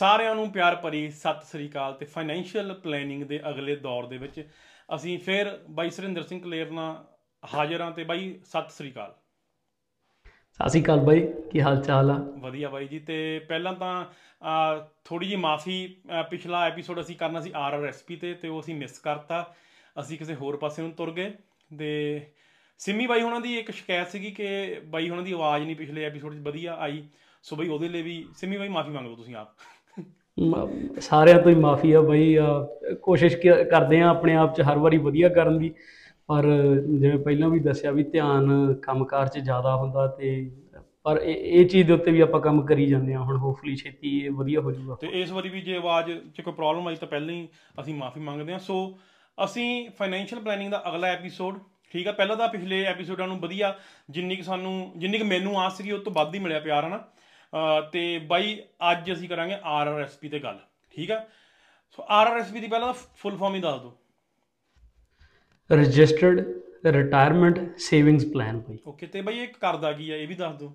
ਸਾਰਿਆਂ ਨੂੰ ਪਿਆਰ ਭਰੀ ਸਤਿ ਸ੍ਰੀ ਅਕਾਲ ਤੇ ਫਾਈਨੈਂਸ਼ੀਅਲ ਪਲੈਨਿੰਗ ਦੇ ਅਗਲੇ ਦੌਰ ਦੇ ਵਿੱਚ ਅਸੀਂ ਫੇਰ ਬਾਈ ਸੁਰਿੰਦਰ ਸਿੰਘ ਕਲੇਰ ਨਾਲ ਹਾਜ਼ਰ ਹਾਂ ਤੇ ਬਾਈ ਸਤਿ ਸ੍ਰੀ ਅਕਾਲ। ਸਤਿ ਸ਼੍ਰੀ ਅਕਾਲ ਬਾਈ ਕੀ ਹਾਲ ਚਾਲ ਆ? ਵਧੀਆ ਬਾਈ ਜੀ ਤੇ ਪਹਿਲਾਂ ਤਾਂ ਥੋੜੀ ਜੀ ਮਾਫੀ ਪਿਛਲਾ ਐਪੀਸੋਡ ਅਸੀਂ ਕਰਨਾ ਸੀ ਆਰਆਰਐਸਪੀ ਤੇ ਤੇ ਉਹ ਅਸੀਂ ਮਿਸ ਕਰਤਾ। ਅਸੀਂ ਕਿਸੇ ਹੋਰ ਪਾਸੇ ਨੂੰ ਤੁਰ ਗਏ। ਤੇ ਸਿੰਮੀ ਬਾਈ ਉਹਨਾਂ ਦੀ ਇੱਕ ਸ਼ਿਕਾਇਤ ਸੀਗੀ ਕਿ ਬਾਈ ਉਹਨਾਂ ਦੀ ਆਵਾਜ਼ ਨਹੀਂ ਪਿਛਲੇ ਐਪੀਸੋਡ 'ਚ ਵਧੀਆ ਆਈ। ਸੋ ਬਾਈ ਉਹਦੇ ਲਈ ਵੀ ਸਿੰਮੀ ਬਾਈ ਮਾਫੀ ਮੰਗ ਲਓ ਤੁਸੀਂ ਆਪ। ਸਾਰਿਆਂ ਤੋਂ ਹੀ ਮਾਫੀ ਆ ਬਾਈ ਕੋਸ਼ਿਸ਼ ਕਰਦੇ ਆ ਆਪਣੇ ਆਪ 'ਚ ਹਰ ਵਾਰੀ ਵਧੀਆ ਕਰਨ ਦੀ। ਪਰ ਜਿਵੇਂ ਪਹਿਲਾਂ ਵੀ ਦੱਸਿਆ ਵੀ ਧਿਆਨ ਕੰਮਕਾਰ 'ਚ ਜ਼ਿਆਦਾ ਹੁੰਦਾ ਤੇ ਪਰ ਇਹ ਚੀਜ਼ ਦੇ ਉੱਤੇ ਵੀ ਆਪਾਂ ਕੰਮ ਕਰੀ ਜਾਂਦੇ ਆ ਹੁਣ ਹੋਪਫੁਲੀ ਛੇਤੀ ਇਹ ਵਧੀਆ ਹੋ ਜਾਊਗਾ। ਤੇ ਇਸ ਵਾਰੀ ਵੀ ਜੇ ਆਵਾਜ਼ 'ਚ ਕੋਈ ਪ੍ਰੋਬਲਮ ਆਈ ਤਾਂ ਪਹਿਲਾਂ ਹੀ ਅਸੀਂ ਮਾਫੀ ਮੰਗਦੇ ਆ ਸੋ ਅਸੀਂ ਫਾਈਨੈਂਸ਼ੀਅਲ ਪਲੈਨਿੰਗ ਦਾ ਅਗਲਾ ਐਪੀਸੋਡ ਠੀਕ ਆ, ਪਹਿਲਾਂ ਤਾਂ ਪਿਛਲੇ ਐਪੀਸੋਡਾਂ ਨੂੰ ਵਧੀਆ ਜਿੰਨੀ ਕਿ ਸਾਨੂੰ, ਜਿੰਨੀ ਕਿ ਮੈਨੂੰ ਆਸ ਸੀਗੀ, ਉਸ ਤੋਂ ਵੱਧ ਹੀ ਮਿਲਿਆ ਪਿਆਰ, ਹਨਾ? ਤੇ ਬਾਈ ਅੱਜ ਅਸੀਂ ਕਰਾਂਗੇ ਆਰਆਰਐਸਪੀ ਤੇ ਗੱਲ ਠੀਕ ਆ? ਸੋ ਆਰਆਰਐਸਪੀ ਦੀ ਪਹਿਲਾਂ ਫੁੱਲ ਫਾਰਮ ਹੀ ਦੱਸ ਦਿਓ। ਰਜਿਸਟਰਡ ਰਿਟਾਇਰਮੈਂਟ ਸੇਵਿੰਗਸ ਪਲਾਨ ਬਾਈ। ਓਕੇ ਤੇ ਬਾਈ ਇਹ ਕਰਦਾ ਕੀ ਆ ਇਹ ਵੀ ਦੱਸ ਦਿਓ।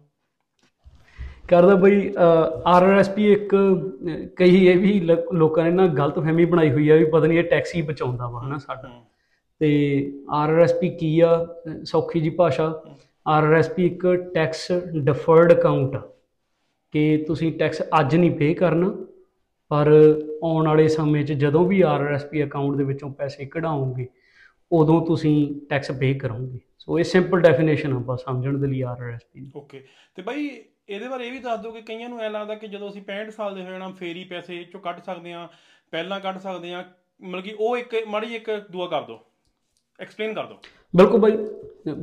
ਕਰਦਾ ਬਈ ਆਰਆਰਐਸਪੀ ਇੱਕ ਕਈ ਇਹ ਵੀ ਲੋਕਾਂ ਨੇ ਨਾ ਗਲਤ ਫਹਿਮੀ ਬਣਾਈ ਹੋਈ ਆ ਵੀ ਪਤਾ ਨਹੀਂ ਇਹ ਟੈਕਸ ਹੀ ਬਚਾਉਂਦਾ ਵਾ ਹਨਾ ਸਾਡਾ। ਤੇ ਆਰਆਰਐਸਪੀ ਕੀ ਆ? ਸੌਖੀ ਜੀ ਭਾਸ਼ਾ। ਆਰਆਰਐਸਪੀ ਇੱਕ ਟੈਕਸ ਡਿਫਰਡ ਅਕਾਊਂਟ ਕਿ ਤੁਸੀਂ ਟੈਕਸ ਅੱਜ ਨਹੀਂ ਪੇ ਕਰਨਾ, ਪਰ ਆਉਣ ਵਾਲੇ ਸਮੇਂ 'ਚ ਜਦੋਂ ਵੀ ਆਰਆਰਐਸਪੀ ਅਕਾਊਂਟ ਦੇ ਵਿੱਚੋਂ ਪੈਸੇ ਕਢਾਓਗੇ, ਉਦੋਂ ਤੁਸੀਂ ਟੈਕਸ ਪੇ ਕਰੋਗੇ। ਸੋ ਇਹ ਸਿੰਪਲ ਡੈਫੀਨੇਸ਼ਨ ਆ ਬਸ ਸਮਝਣ ਦੇ ਲਈ ਆਰਆਰਐਸਪੀ ਦੀ। ਓਕੇ ਤੇ ਬਾਈ, ਇਹਦੇ ਬਾਰੇ ਇਹ ਵੀ ਦੱਸ ਦਿਓ ਕਿ ਕਈਆਂ ਨੂੰ ਐ ਲੱਗਦਾ ਕਿ ਜਦੋਂ ਅਸੀਂ 65 ਸਾਲ ਦੇ ਹੋਏ ਨਾ ਫੇਰੀ ਪੈਸੇ ਚੋਂ ਕੱਢ ਸਕਦੇ ਆ ਪਹਿਲਾਂ ਕੱਢ ਸਕਦੇ ਆ ਮਤਲਬ ਕਿ ਉਹ ਇੱਕ, ਮਾੜੀ ਇੱਕ ਦੁਆ ਕਰ ਦਿਓ। ਐਕਸਪਲੇਨ ਕਰ ਦਿਓ। ਬਿਲਕੁਲ ਬਾਈ,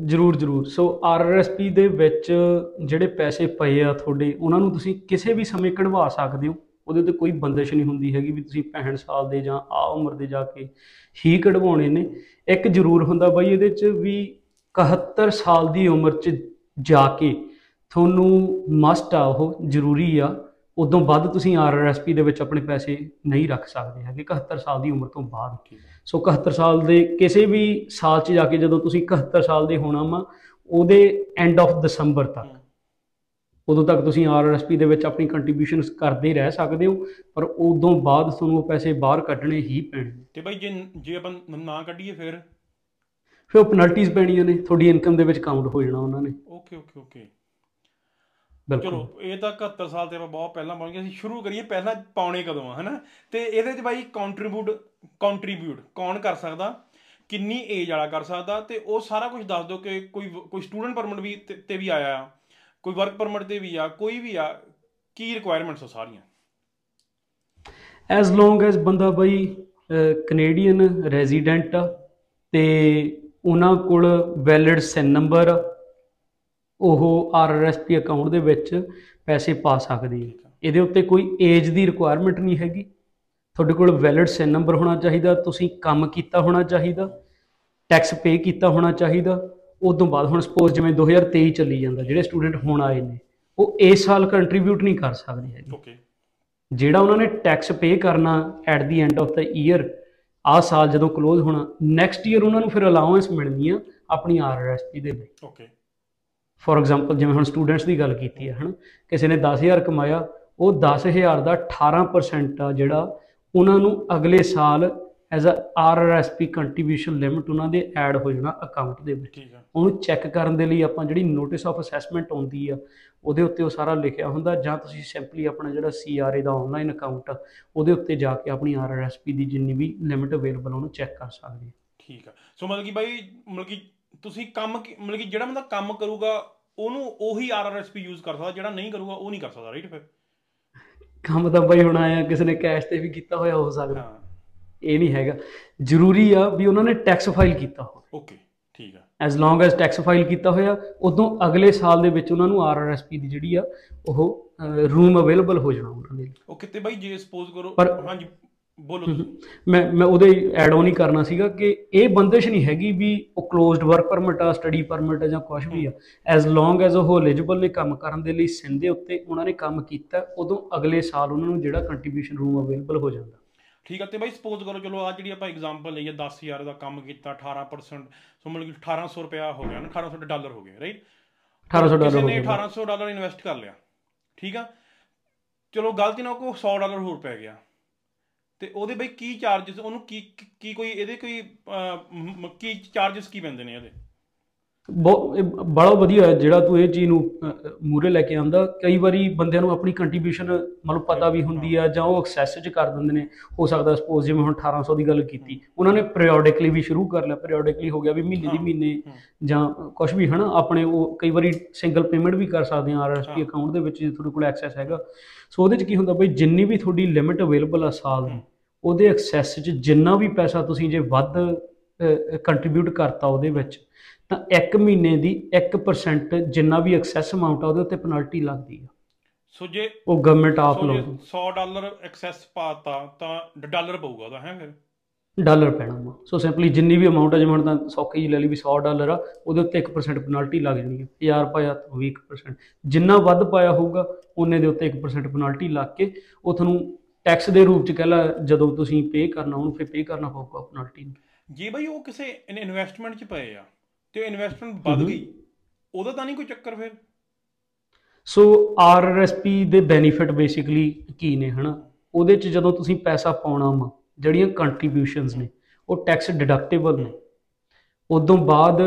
ਜਰੂਰ ਜਰੂਰ। ਸੋ ਆਰਆਰਐਸਪੀ ਦੇ ਵਿੱਚ ਜਿਹੜੇ ਪੈਸੇ ਪਏ ਆ ਤੁਹਾਡੇ, ਉਹਨਾਂ ਨੂੰ ਤੁਸੀਂ ਕਿਸੇ ਵੀ ਸਮੇਂ ਕਢਵਾ ਸਕਦੇ ਹੋ। ਉਹਦੇ ਤੇ ਕੋਈ ਬੰਦਿਸ਼ ਨਹੀਂ ਹੁੰਦੀ ਹੈਗੀ ਵੀ ਤੁਸੀਂ 65 ਸਾਲ ਦੇ ਜਾਂ ਆ ਉਮਰ ਦੇ ਜਾ ਕੇ ਹੀ ਕਢਵਾਉਣੇ ਨੇ। ਇੱਕ ਜ਼ਰੂਰ ਹੁੰਦਾ ਬਾਈ ਇਹਦੇ 'ਚ ਵੀ 71 ਸਾਲ ਦੀ ਉਮਰ 'ਚ ਜਾ ਕੇ ਤੁਹਾਨੂੰ ਮਸਟ ਆ ਉਹ, ਜ਼ਰੂਰੀ ਆ। ਉਦੋਂ ਵੱਧ ਤੁਸੀਂ ਆਰਆਰਐਸਪੀ ਦੇ ਵਿੱਚ ਆਪਣੇ ਪੈਸੇ ਨਹੀਂ ਰੱਖ ਸਕਦੇ ਹੈਗੇ 71 ਸਾਲ ਦੀ ਉਮਰ ਤੋਂ ਬਾਅਦ। ਸੋ 71 ਸਾਲ ਦੇ ਕਿਸੇ ਵੀ ਸਾਲ 'ਚ ਜਾ ਕੇ ਜਦੋਂ ਤੁਸੀਂ 71 ਸਾਲ ਦੇ ਹੋਣਾ ਵਾ ਉਹਦੇ ਐਂਡ ਆਫ ਦਸੰਬਰ ਤੱਕ। ਉਦੋਂ ਤੱਕ ਤੁਸੀਂ ਆਰਆਰਐਸਪੀ ਦੇ ਵਿੱਚ ਆਪਣੀ ਕੰਟਰੀਬਿਊਸ਼ਨਸ ਕਰਦੇ ਰਹਿ ਸਕਦੇ ਹੋ ਪਰ ਉਦੋਂ ਬਾਅਦ ਤੁਹਾਨੂੰ ਉਹ ਪੈਸੇ ਬਾਹਰ ਕੱਢਣੇ ਹੀ ਪੈਣੇ ਤੇ ਭਾਈ ਜੇ ਜੇ ਆਪਾਂ ਨਾ ਕੱਢੀਏ ਫਿਰ? ਫਿਰ ਉਹ ਪੈਨਲਟੀਆਂ ਪੈਣੀਆਂ ਨੇ ਤੁਹਾਡੀ ਇਨਕਮ ਦੇ ਵਿੱਚ ਕਾਊਂਟ ਹੋ ਜਾਣਾ ਉਹਨਾਂ ਨੇ। Okay okay okay. ਚਲੋ ਇਹ ਤਾਂ 71 ਸਾਲ ਤੇ ਆਪਾਂ ਬਹੁਤ ਪਹਿਲਾਂ ਪਹੁੰਚ ਗਏ ਅਸੀਂ ਸ਼ੁਰੂ ਕਰੀਏ ਪਹਿਲਾਂ ਪਾਉਣੇ ਕਦੋਂ ਆ ਹਨਾ? ਤੇ ਇਹਦੇ 'ਚ ਬਾਈ ਕੰਟਰੀਬਿਊਟ ਕੰਟਰੀਬਿਊਟ ਕੌਣ ਕਰ ਸਕਦਾ? ਕਿੰਨੀ ਏਜ ਵਾਲਾ ਕਰ ਸਕਦਾ? ਤੇ ਉਹ ਸਾਰਾ ਕੁਝ ਦੱਸ ਦਿਓ ਕਿ ਕੋਈ ਕੋਈ ਸਟੂਡੈਂਟ ਪਰਮਿਟ ਵੀ ਤੇ ਵੀ ਆਇਆ ਆ ਕੋਈ ਵਰਕ ਪਰਮਿਟ ਤੇ ਵੀ ਆ ਕੋਈ ਵੀ ਆ ਕੀ ਰਿਕੁਆਇਰਮੈਂਟਸ ਆ ਸਾਰੀਆਂ? ਐਸ ਲੌਂਗ ਐਸ ਬੰਦਾ ਬਈ ਕੈਨੇਡੀਅਨ ਰੈਜ਼ੀਡੈਂਟ ਤੇ ਉਹਨਾਂ ਕੋਲ ਵੈਲਿਡ ਸਿਨ ਨੰਬਰ ਉਹ ਆਰਆਰਐਸਪੀ ਅਕਾਊਂਟ ਦੇ ਵਿੱਚ ਪੈਸੇ ਪਾ ਸਕਦੀ ਹੈ। ਇਹਦੇ ਉੱਤੇ ਕੋਈ ਏਜ ਦੀ ਰਿਕੁਆਇਰਮੈਂਟ ਨਹੀਂ ਹੈਗੀ। ਤੁਹਾਡੇ ਕੋਲ ਵੈਲਿਡ ਸਿਨ ਨੰਬਰ ਹੋਣਾ ਚਾਹੀਦਾ ਤੁਸੀਂ ਕੰਮ ਕੀਤਾ ਹੋਣਾ ਚਾਹੀਦਾ ਟੈਕਸ ਪੇ ਕੀਤਾ ਹੋਣਾ ਚਾਹੀਦਾ ਉਸ ਤੋਂ ਬਾਅਦ ਹੁਣ ਸਪੋਜ਼ ਜਿਵੇਂ 2023 ਚੱਲੀ ਜਾਂਦਾ ਜਿਹੜੇ ਸਟੂਡੈਂਟ ਹੁਣ ਆਏ ਨੇ ਉਹ ਇਸ ਸਾਲ ਕੰਟਰੀਬਿਊਟ ਨਹੀਂ ਕਰ ਸਕਦੇ ਹੈਗੇ। ਓਕੇ ਜਿਹੜਾ ਉਹਨਾਂ ਨੇ ਟੈਕਸ ਪੇ ਕਰਨਾ at the end of the year ਆ ਸਾਲ ਜਦੋਂ ਕਲੋਜ਼ ਹੋਣਾ ਨੈਕਸਟ ਈਅਰ ਉਹਨਾਂ ਨੂੰ ਫਿਰ ਅਲਾਉੈਂਸ ਮਿਲਣੀ ਆ ਆਪਣੀ ਆਰਆਰਐਸਪੀ ਦੇ ਲਈ। ਓਕੇ ਫੋਰ ਐਗਜ਼ਾਮਪਲ ਜਿਵੇਂ ਹੁਣ ਸਟੂਡੈਂਟਸ ਦੀ ਗੱਲ ਕੀਤੀ ਹੈ ਹਨ ਕਿਸੇ ਨੇ 10000 ਕਮਾਇਆ ਉਹ 10000 ਦਾ 18% ਆ ਜਿਹੜਾ ਉਹਨਾਂ ਨੂੰ ਅਗਲੇ ਸਾਲ as a RRSP contribution limit ਉਹਨਾਂ ਦੇ ਐਡ ਹੋ ਜਾਣਾ ਅਕਾਊਂਟ ਦੇ ਵਿੱਚ। ਉਹਨੂੰ ਚੈੱਕ ਕਰਨ ਦੇ ਲਈ ਆਪਾਂ ਜਿਹੜੀ ਨੋਟਿਸ ਆਫ ਅਸੈਸਮੈਂਟ ਆਉਂਦੀ ਆ ਉਹਦੇ ਉੱਤੇ ਉਹ ਸਾਰਾ ਲਿਖਿਆ ਹੁੰਦਾ ਜਾਂ ਤੁਸੀਂ ਸਿੰਪਲੀ ਆਪਣਾ ਜਿਹੜਾ ਸੀਆਰਏ ਦਾ ਆਨਲਾਈਨ ਅਕਾਊਂਟ ਆ ਉਹਦੇ ਉੱਤੇ ਜਾ ਕੇ ਆਪਣੀ ਆਰਆਰਐਸਪੀ ਦੀ ਜਿੰਨੀ ਵੀ ਲਿਮਟ ਅਵੇਲੇਬਲ ਉਹਨੂੰ ਚੈੱਕ ਕਰ ਸਕਦੇ ਹੋ ਠੀਕ ਆ। ਸੋ ਮਤਲਬ ਕਿ ਬਾਈ ਮਤਲਬ ਕਿ ਤੁਸੀਂ ਕੰਮ ਕੀ- ਮਤਲਬ ਕਿ ਜਿਹੜਾ ਬੰਦਾ ਕੰਮ ਕਰੂਗਾ ਉਹਨੂੰ ਉਹੀ ਆਰਆਰਐਸਪੀ ਯੂਜ਼ ਕਰ ਸਕਦਾ ਜਿਹੜਾ ਨਹੀਂ ਕਰੂਗਾ ਉਹ ਨਹੀਂ ਕਰ ਸਕਦਾ ਰਾਈਟ ਫਿਰ? ਕੰਮ ਤਾਂ ਬਈ ਹੁਣ ਆਇਆ ਕਿਸੇ ਨੇ ਕੈਸ਼ ਤੇ ਵੀ ਕੀਤਾ ਹੋਇਆ ਹੋ ਸਕਦਾ। ਹਾਂ। ਇਹ ਨਹੀਂ ਹੈਗਾ। ਜ਼ਰੂਰੀ ਆ ਵੀ ਉਹਨਾਂ ਨੇ ਟੈਕਸ ਫਾਈਲ ਕੀਤਾ ਹੋਵੇ। ਓਕੇ ਠੀਕ ਆ। As long as tax file ਕੀਤਾ ਹੋਇਆ ਉਦੋਂ ਅਗਲੇ ਸਾਲ ਦੇ ਵਿੱਚ ਉਹਨਾਂ ਨੂੰ ਆਰਆਰਐਸਪੀ ਦੀ ਜਿਹੜੀ ਆ ਉਹ ਰੂਮ ਅਵੇਲੇਬਲ ਹੋ ਜਾਣਾ ਉਹਨਾਂ ਦੇ ਲਈ। ਉਹ ਕਿਤੇ ਬਾਈ ਜੇ ਸਪੋਜ਼ ਕਰੋ ਪਰ- ਹਾਂਜੀ। ਬੋਲੋ। ਮੈਂ ਮੈਂ ਉਹਦੇ ਐਡ ਆਨ ਹੀ ਕਰਨਾ ਸੀਗਾ ਕਿ ਇਹ ਬੰਦਿਸ਼ ਨਹੀਂ ਹੈਗੀ ਵੀ ਉਹ ਕਲੋਜ਼ਡ ਵਰਕ ਪਰਮਿਟ ਆ ਸਟੱਡੀ ਪਰਮਿਟ ਆ ਜਾਂ ਕੁਝ ਵੀ ਆ। ਐਸ ਲੌਂਗ ਐਸ ਉਹ ਐਲੀਜੀਬਲ ਨੇ ਕੰਮ ਕਰਨ ਦੇ ਲਈ ਸਿੰਧ ਦੇ ਉੱਤੇ ਉਹਨਾਂ ਨੇ ਕੰਮ ਕੀਤਾ ਉਦੋਂ ਅਗਲੇ ਸਾਲ ਉਹਨਾਂ ਨੂੰ ਜਿਹੜਾ ਕੰਟਰੀਬਿਊਸ਼ਨ ਰੂਮ ਅਵੇਲੇਬਲ ਹੋ ਜਾਂਦਾ। ਠੀਕ ਆ ਤੇ ਬਾਈ ਸਪੋਜ਼ ਕਰੋ ਚਲੋ ਆ ਜਿਹੜੀ ਆਪਾਂ ਐਗਜ਼ਾਮਪਲ ਲਈਏ 10000 ਦਾ ਕੰਮ ਕੀਤਾ 18% ਸੋ ਮਤਲਬ ਕਿ 1800 ਰੁਪਿਆ ਹੋ ਗਿਆ ਨਾ 1800 ਡਾਲਰ ਹੋ ਗਏ ਰਾਈਟ 1800 ਡਾਲਰ ਹੋ ਗਿਆ। 1800 ਡਾਲਰ ਇਨਵੈਸਟ ਕਰ ਲਿਆ ਠੀਕ ਆ? ਚਲੋ ਗਲਤੀ ਨਾਲ ਕੋ 100 ਡਾਲਰ ਹੋਰ ਪੈ ਗਿਆ। ਤੇ ਉਹਦੇ ਬਈ ਕੀ ਚਾਰजेस ਉਹਨੂੰ ਕੀ ਕੀ ਕੋਈ ਇਹਦੇ ਕੋਈ ਕੀ ਚਾਰजेस ਕੀ ਪੈਂਦੇ ਨੇ ਇਹਦੇ? ਬੜਾ ਵਧੀਆ ਹੈ ਜਿਹੜਾ ਤੂੰ ਇਹ ਚੀਜ਼ ਨੂੰ ਮੂਰੇ ਲੈ ਕੇ ਆਂਦਾ ਕਈ ਵਾਰੀ ਬੰਦਿਆਂ ਨੂੰ ਆਪਣੀ ਕੰਟਰੀਬਿਊਸ਼ਨ ਮਤਲਬ ਪਤਾ ਵੀ ਹੁੰਦੀ ਆ ਜਾਂ ਉਹ ਐਕਸੈਸ ਚ ਕਰ ਦਿੰਦੇ ਨੇ। ਹੋ ਸਕਦਾ ਸਪੋਜ਼ ਜਿਵੇਂ ਹੁਣ 1800 ਦੀ ਗੱਲ ਕੀਤੀ। ਉਹਨਾਂ ਨੇ ਪੀਰੀਓਡਿਕਲੀ ਵੀ ਸ਼ੁਰੂ ਕਰ ਲਿਆ। ਪੀਰੀਓਡਿਕਲੀ ਹੋ ਗਿਆ ਵੀ ਮਹੀਨੇ ਦੀ ਮਹੀਨੇ ਜਾਂ ਕੁਝ ਵੀ ਹਨਾ? ਆਪਣੇ ਉਹ ਕਈ ਵਾਰੀ ਸਿੰਗਲ ਪੇਮੈਂਟ ਵੀ ਕਰ ਸਕਦੇ ਆ ਆਰਐਸਪੀ ਅਕਾਊਂਟ ਦੇ ਵਿੱਚ ਜੇ ਤੁਹਾਡੇ ਕੋਲ ਐਕਸੈਸ ਹੈਗਾ। ਸੋ ਉਹਦੇ ਚ ਕੀ ਹੁੰਦਾ ਬਈ ਜਿੰਨੀ ਵੀ ਤੁਹਾਡੀ ਲਿਮਿਟ ਅਵੇਲੇਬਲ ਆ ਸਾਲ ਦੀ ਉਹਦੇ ਐਕਸੈਸ ਚ ਜਿੰਨਾ ਵੀ ਪੈਸਾ ਤੁਸੀਂ ਜੇ ਵੱਧ ਕੰਟਰੀਬਿਊਟ ਕਰਤਾ ਉਹਦੇ ਵਿੱਚ ਤਾਂ 1 ਮਹੀਨੇ ਦੀ 1% ਜਿੰਨਾ ਵੀ ਐਕਸੈਸ ਅਮਾਉਂਟ ਆ ਉਹਦੇ ਉੱਤੇ ਪੈਨਲਟੀ ਲੱਗਦੀ ਆ। ਸੋ ਜੇ ਉਹ ਗਵਰਨਮੈਂਟ ਆਪ ਜੇ ਲਾਉਂਦੀ 100 ਡਾਲਰ ਐਕਸੈਸ ਪਾਤਾ ਤਾਂ ਡਾਲਰ ਪਊਗਾ ਉਹਦਾ ਹੈ ਫਿਰ? ਡਾਲਰ ਪੈਣਾ ਸੋ ਸਿੰਪਲੀ ਜਿੰਨੀ ਵੀ ਅਮਾਉਂਟ ਆ ਜਿਵੇਂ ਤਾਂ ਸੌਖੀ ਜਿਹੀ ਲੈ ਲਈ ਵੀ 100 ਡਾਲਰ ਆ ਉਹਦੇ ਉੱਤੇ 1% ਪੈਨਲਟੀ ਲੱਗ ਜਾਣੀ ਹੈ 1000 ਪਾਇਆ ਤਾਂ ਉਹ ਵੀ 1% ਜਿੰਨਾ ਵੱਧ ਪਾਇਆ ਹੋਊਗਾ ਉਹਨੇ ਦੇ ਉੱਤੇ 1% ਪੈਨਲਟੀ ਲੱਗ ਕੇ ਉਹ ਤੁਹਾਨੂੰ ਟੈਕਸ ਦੇ ਰੂਪ ਚ ਕਹਿ ਲਾ ਜਦੋਂ ਤੁਸੀਂ ਪੇ ਕਰਨਾ ਉਹਨੂੰ ਫਿਰ ਪੇ ਕਰਨਾ ਪਊਗਾ ਪੈਨਲਟੀ ਨੂੰ। ਜੇ ਬਈ ਉਹ ਕਿਸੇ ਇਨਵੈਸਟਮੈਂਟ 'ਚ ਪਏ ਆ ਤੇ ਉਹ ਇਨਵੈਸਟਮੈਂਟ ਵੱਧ। ਗਈ ਉਹਦਾ ਤਾਂ ਨਹੀਂ ਕੋਈ ਚੱਕਰ ਫਿਰ? ਸੋ ਆਰਆਰਐਸਪੀ ਦੇ ਬੈਨੀਫਿਟ ਬੇਸਿਕਲੀ ਕੀ ਨੇ ਹਨਾ? ਉਹਦੇ ਚ ਜਦੋਂ ਤੁਸੀਂ ਪੈਸਾ ਪਾਉਣਾ ਵਾ ਜਿਹੜੀਆਂ ਕੰਟਰੀਬਿਊਸ਼ਨਸ ਨੇ ਉਹ ਟੈਕਸ ਡਿਡਕਟੇਬਲ ਨੇ। ਉਦੋਂ ਬਾਅਦ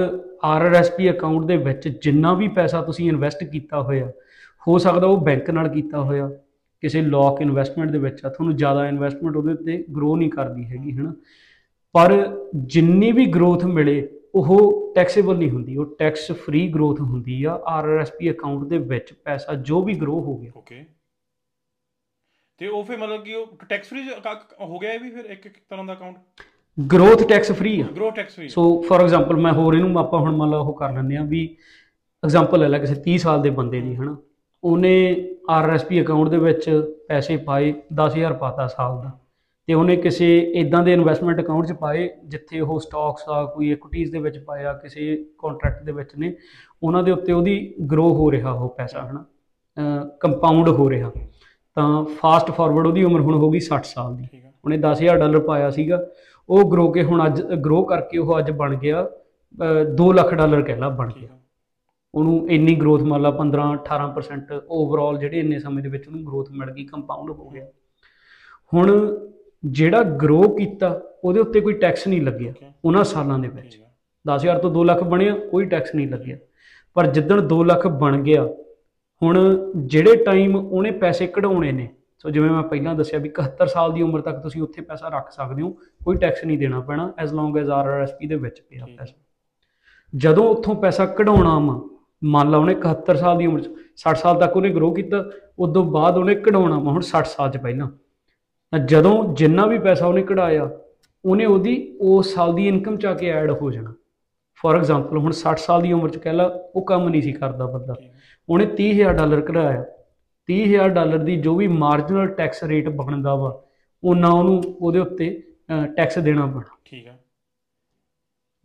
ਆਰਆਰਐਸਪੀ ਅਕਾਊਂਟ ਦੇ ਵਿੱਚ ਜਿੰਨਾ ਵੀ ਪੈਸਾ ਤੁਸੀਂ ਇਨਵੈਸਟ ਕੀਤਾ ਹੋਇਆ ਹੋ ਸਕਦਾ ਉਹ ਬੈਂਕ ਨਾਲ ਕੀਤਾ ਹੋਇਆ। ਕਿਸੇ ਲੌਕ ਇਨਵੈਸਟਮੈਂਟ ਦੇ ਵਿੱਚ ਆ ਤੁਹਾਨੂੰ ਜ਼ਿਆਦਾ ਇਨਵੈਸਟਮੈਂਟ ਉਹਦੇ ਉੱਤੇ ਗਰੋ ਨਹੀਂ ਕਰਦੀ ਹੈਗੀ ਹਨਾ? ਪਰ ਜਿੰਨੀ ਵੀ ਗਰੋਥ ਮਿਲੇ ਉਹ ਟੈਕਸੇਬਲ ਨਹੀਂ ਹੁੰਦੀ ਉਹ ਟੈਕਸ ਫ੍ਰੀ ਗਰੋਥ ਹੁੰਦੀ ਆ ਆਰਆਰਐਸਪੀ ਅਕਾਊਂਟ ਦੇ ਵਿੱਚ ਪੈਸਾ ਜੋ ਵੀ ਗਰੋ ਹੋ ਗਿਆ। ਓਕੇ ਤੇ ਉਹ ਫਿਰ ਮਤਲਬ ਕਿ ਉਹ ਟੈਕਸ ਫ੍ਰੀ ਹੋ ਗਿਆ ਇਹ ਵੀ ਫਿਰ ਇੱਕ ਇੱਕ ਤਰ੍ਹਾਂ ਦਾ ਅਕਾਊਂਟ ਗਰੋਥ ਟੈਕਸ ਫ੍ਰੀ ਆ। Grow tax free so for example ਮੈਂ ਹੋਰ ਇਹਨੂੰ ਆਪਾਂ ਹੁਣ ਮੰਨ ਲਾ ਉਹ ਕਰ ਲੈਂਦੇ ਆ ਵੀ ਐਗਜ਼ਾਮਪਲ ਲੈ ਲੈ ਕਿਸੇ 30 ਸਾਲ ਦੇ ਬੰਦੇ ਦੀ ਹਨਾ? ਉਹਨੇ ਆਰਐਸਪੀ ਅਕਾਊਂਟ ਦੇ ਵਿੱਚ ਪੈਸੇ ਪਾਏ 10000 ਪਾਤਾ ਸਾਲ ਦਾ। ਤੇ ਉਹਨੇ ਕਿਸੇ ਇਦਾਂ ਦੇ ਇਨਵੈਸਟਮੈਂਟ ਅਕਾਊਂਟ 'ਚ ਪਾਏ ਜਿੱਥੇ ਉਹ ਸਟਾਕਸ ਆ ਕੋਈ ਇਕੁਇਟੀਜ਼ ਦੇ ਵਿੱਚ ਪਾਇਆ ਕਿਸੇ ਕੰਟਰੈਕਟ ਦੇ ਵਿੱਚ ਨੇ। ਉਹਨਾਂ ਦੇ ਉੱਤੇ ਉਹਦੀ ਗਰੋ ਹੋ ਰਿਹਾ ਉਹ ਪੈਸਾ ਹਨਾ? ਕੰਪਾਊਂਡ ਹੋ ਰਿਹਾ। ਤਾਂ ਫਾਸਟ ਫਾਰਵਰਡ ਉਹਦੀ ਉਮਰ ਹੁਣ ਹੋ ਗਈ 60 ਸਾਲ ਦੀ। ਉਹਨੇ 10000 ਡਾਲਰ ਪਾਇਆ ਸੀਗਾ। ਉਹ ਗਰੋ ਕੇ ਹੁਣ ਅੱਜ ਗਰੋ ਕਰਕੇ ਉਹ ਅੱਜ ਬਣ ਗਿਆ 2 ਲੱਖ ਡਾਲਰ ਕਹਿ ਲਾ ਬਣ ਗਿਆ। ਉਹਨੂੰ ਇੰਨੀ ਗਰੋਥ ਮੰਨ ਲਾ 15 18% ਓਵਰਆਲ ਜਿਹੜੇ ਇੰਨੇ ਸਮੇਂ ਦੇ ਵਿੱਚ ਉਹਨੂੰ ਗਰੋਥ ਮਿਲ ਗਈ ਕੰਪਾਊਂਡ ਹੋ ਗਿਆ। ਹੁਣ ਜਿਹੜਾ ਗਰੋ ਕੀਤਾ ਉਹਦੇ ਉੱਤੇ ਕੋਈ ਟੈਕਸ ਨਹੀਂ ਲੱਗਿਆ. ਉਹਨਾਂ ਸਾਲਾਂ ਦੇ ਵਿੱਚ। ਠੀਕ ਆ। 10000 ਤੋਂ 2 ਲੱਖ ਬਣਿਆ ਕੋਈ ਟੈਕਸ ਨਹੀਂ ਲੱਗਿਆ। ਪਰ ਜਿੱਦਣ 2 ਲੱਖ ਬਣ ਗਿਆ ਹੁਣ ਜਿਹੜੇ ਟਾਈਮ ਉਹਨੇ ਪੈਸੇ ਕਢਾਉਣੇ ਨੇ ਸੋ ਜਿਵੇਂ ਮੈਂ ਪਹਿਲਾਂ ਦੱਸਿਆ ਵੀ 71 ਸਾਲ ਦੀ ਉਮਰ ਤੱਕ ਤੁਸੀਂ ਉੱਥੇ ਪੈਸਾ ਰੱਖ ਸਕਦੇ ਹੋ ਕੋਈ ਟੈਕਸ ਨਹੀਂ ਦੇਣਾ ਪੈਣਾ ਐਸ ਲੌਂਗ ਐਸ ਆਰਆਰਐਸਪੀ ਦੇ ਵਿੱਚ ਪਿਆ। ਪੈਸਾ। ਜਦੋਂ ਉੱਥੋਂ ਪੈਸਾ ਕਢਾਉਣਾ ਵਾ ਮੰਨ ਲਾ ਉਹਨੇ 71 ਸਾਲ ਦੀ ਉਮਰ 'ਚ 60 ਸਾਲ ਤੱਕ ਉਹਨੇ ਗਰੋ ਕੀਤਾ, ਉਦੋਂ ਬਾਅਦ ਉਹਨੇ ਕਢਾਉਣਾ ਵਾ, ਹੁਣ 60 ਸਾਲ 'ਚ ਪਹਿਲਾਂ। ਤਾਂ ਜਦੋਂ ਜਿੰਨਾ ਵੀ ਪੈਸਾ ਉਹਨੇ ਕਢਾਇਆ, ਉਹਨੇ ਉਹਦੀ ਉਸ ਸਾਲ ਦੀ ਇਨਕਮ ਚ ਆ ਕੇ ਐਡ ਹੋ ਜਾਣਾ। ਫੋਰ ਐਗਜ਼ਾਮਪਲ ਹੁਣ 60 ਸਾਲ ਦੀ ਉਮਰ ਚ ਕਹਿ ਲਾ, ਉਹ ਕੰਮ ਨਹੀਂ ਸੀ ਕਰਦਾ ਬੰਦਾ। ਠੀਕ ਆ। ਉਹਨੇ 30000 ਡਾਲਰ ਕਢਾਇਆ। 30000 ਡਾਲਰ ਦੀ ਜੋ ਵੀ ਮਾਰਜਨਲ ਟੈਕਸ ਰੇਟ ਬਣਦਾ ਵਾ ਉਹਨਾਂ ਉਹਨੂੰ ਉਹਦੇ ਉੱਤੇ ਟੈਕਸ ਦੇਣਾ ਪੈਣਾ। ਠੀਕ ਆ।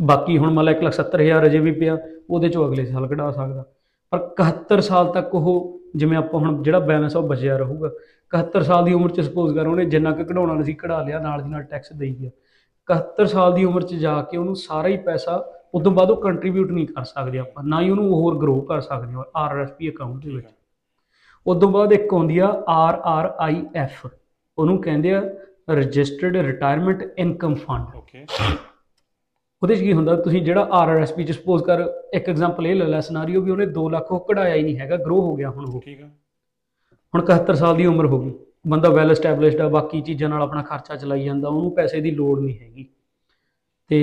ਬਾਕੀ ਹੁਣ ਮੰਨ ਲਾ 170000 ਅਜੇ ਵੀ ਪਿਆ, ਉਹਦੇ ਚੋਂ ਅਗਲੇ ਸਾਲ ਕਢਾ ਸਕਦਾ। ਪਰ 71 ਸਾਲ ਤੱਕ ਉਹ ਜਿਵੇਂ ਆਪਾਂ ਹੁਣ ਜਿਹੜਾ ਬੈਲੈਂਸ ਉਹ ਬਚਿਆ ਰਹੂਗਾ। 71 ਸਾਲ ਦੀ ਉਮਰ ਚ ਸਪੋਜ਼ ਕਰ ਉਹਨੇ ਜਿੰਨਾ ਕੁ ਕਢਾਉਣਾ ਸੀ ਕਢਾ ਲਿਆ, ਨਾਲ ਦੀ ਨਾਲ ਟੈਕਸ ਦੇਈ ਗਿਆ। 71 ਸਾਲ ਦੀ ਉਮਰ ਚ ਜਾ ਕੇ ਉਹਨੂੰ ਸਾਰਾ ਹੀ ਪੈਸਾ ਉਸ ਤੋਂ ਬਾਅਦ ਉਹ ਕੰਟਰੀਬਿਊਟ ਨਹੀਂ ਕਰ ਸਕਦੇ ਆਪਾਂ, ਨਾ ਹੀ ਉਹਨੂੰ ਹੋਰ ਗਰੋ ਕਰ ਸਕਦੇ ਹਾਂ ਆਰਐਸਪੀ ਅਕਾਊਂਟ ਦੇ ਠੀਕ ਵਿੱਚ। ਆ ਉਸ ਤੋਂ ਬਾਅਦ ਇੱਕ ਆਉਂਦੀ ਆ ਆਰ ਆਰ ਆਈ ਐਫ, ਉਹਨੂੰ ਕਹਿੰਦੇ ਆ registered retirement income fund okay ਉਹਦੇ 'ਚ ਕੀ ਹੁੰਦਾ ਤੁਸੀਂ ਜਿਹੜਾ ਆਰਆਰਐਸਪੀ ਚ ਸਪੋਜ਼ ਕਰ ਇੱਕ ਐਗਜ਼ਾਮਪਲ ਇਹ ਲੈ ਲੈ ਸਿਨੈਰੀਓ ਵੀ ਉਹਨੇ 2 ਲੱਖ ਉਹ ਕਢਾਇਆ ਹੀ ਨਹੀਂ ਹੈਗਾ ਗਰੋ ਹੋ ਗਿਆ ਹੁਣ ਉਹ। ਠੀਕ ਆ। ਹੁਣ 71 ਸਾਲ ਦੀ ਉਮਰ ਹੋ ਗਈ ਬੰਦਾ ਵੈਲ ਐਸਟੈਬਲਿਸ਼ਡ ਆ ਬਾਕੀ ਚੀਜ਼ਾਂ ਨਾਲ ਆਪਣਾ ਖਰਚਾ ਚਲਾਈ ਜਾਂਦਾ ਉਹਨੂੰ ਪੈਸੇ ਦੀ ਲੋੜ ਨਹੀਂ ਹੈਗੀ। ਤੇ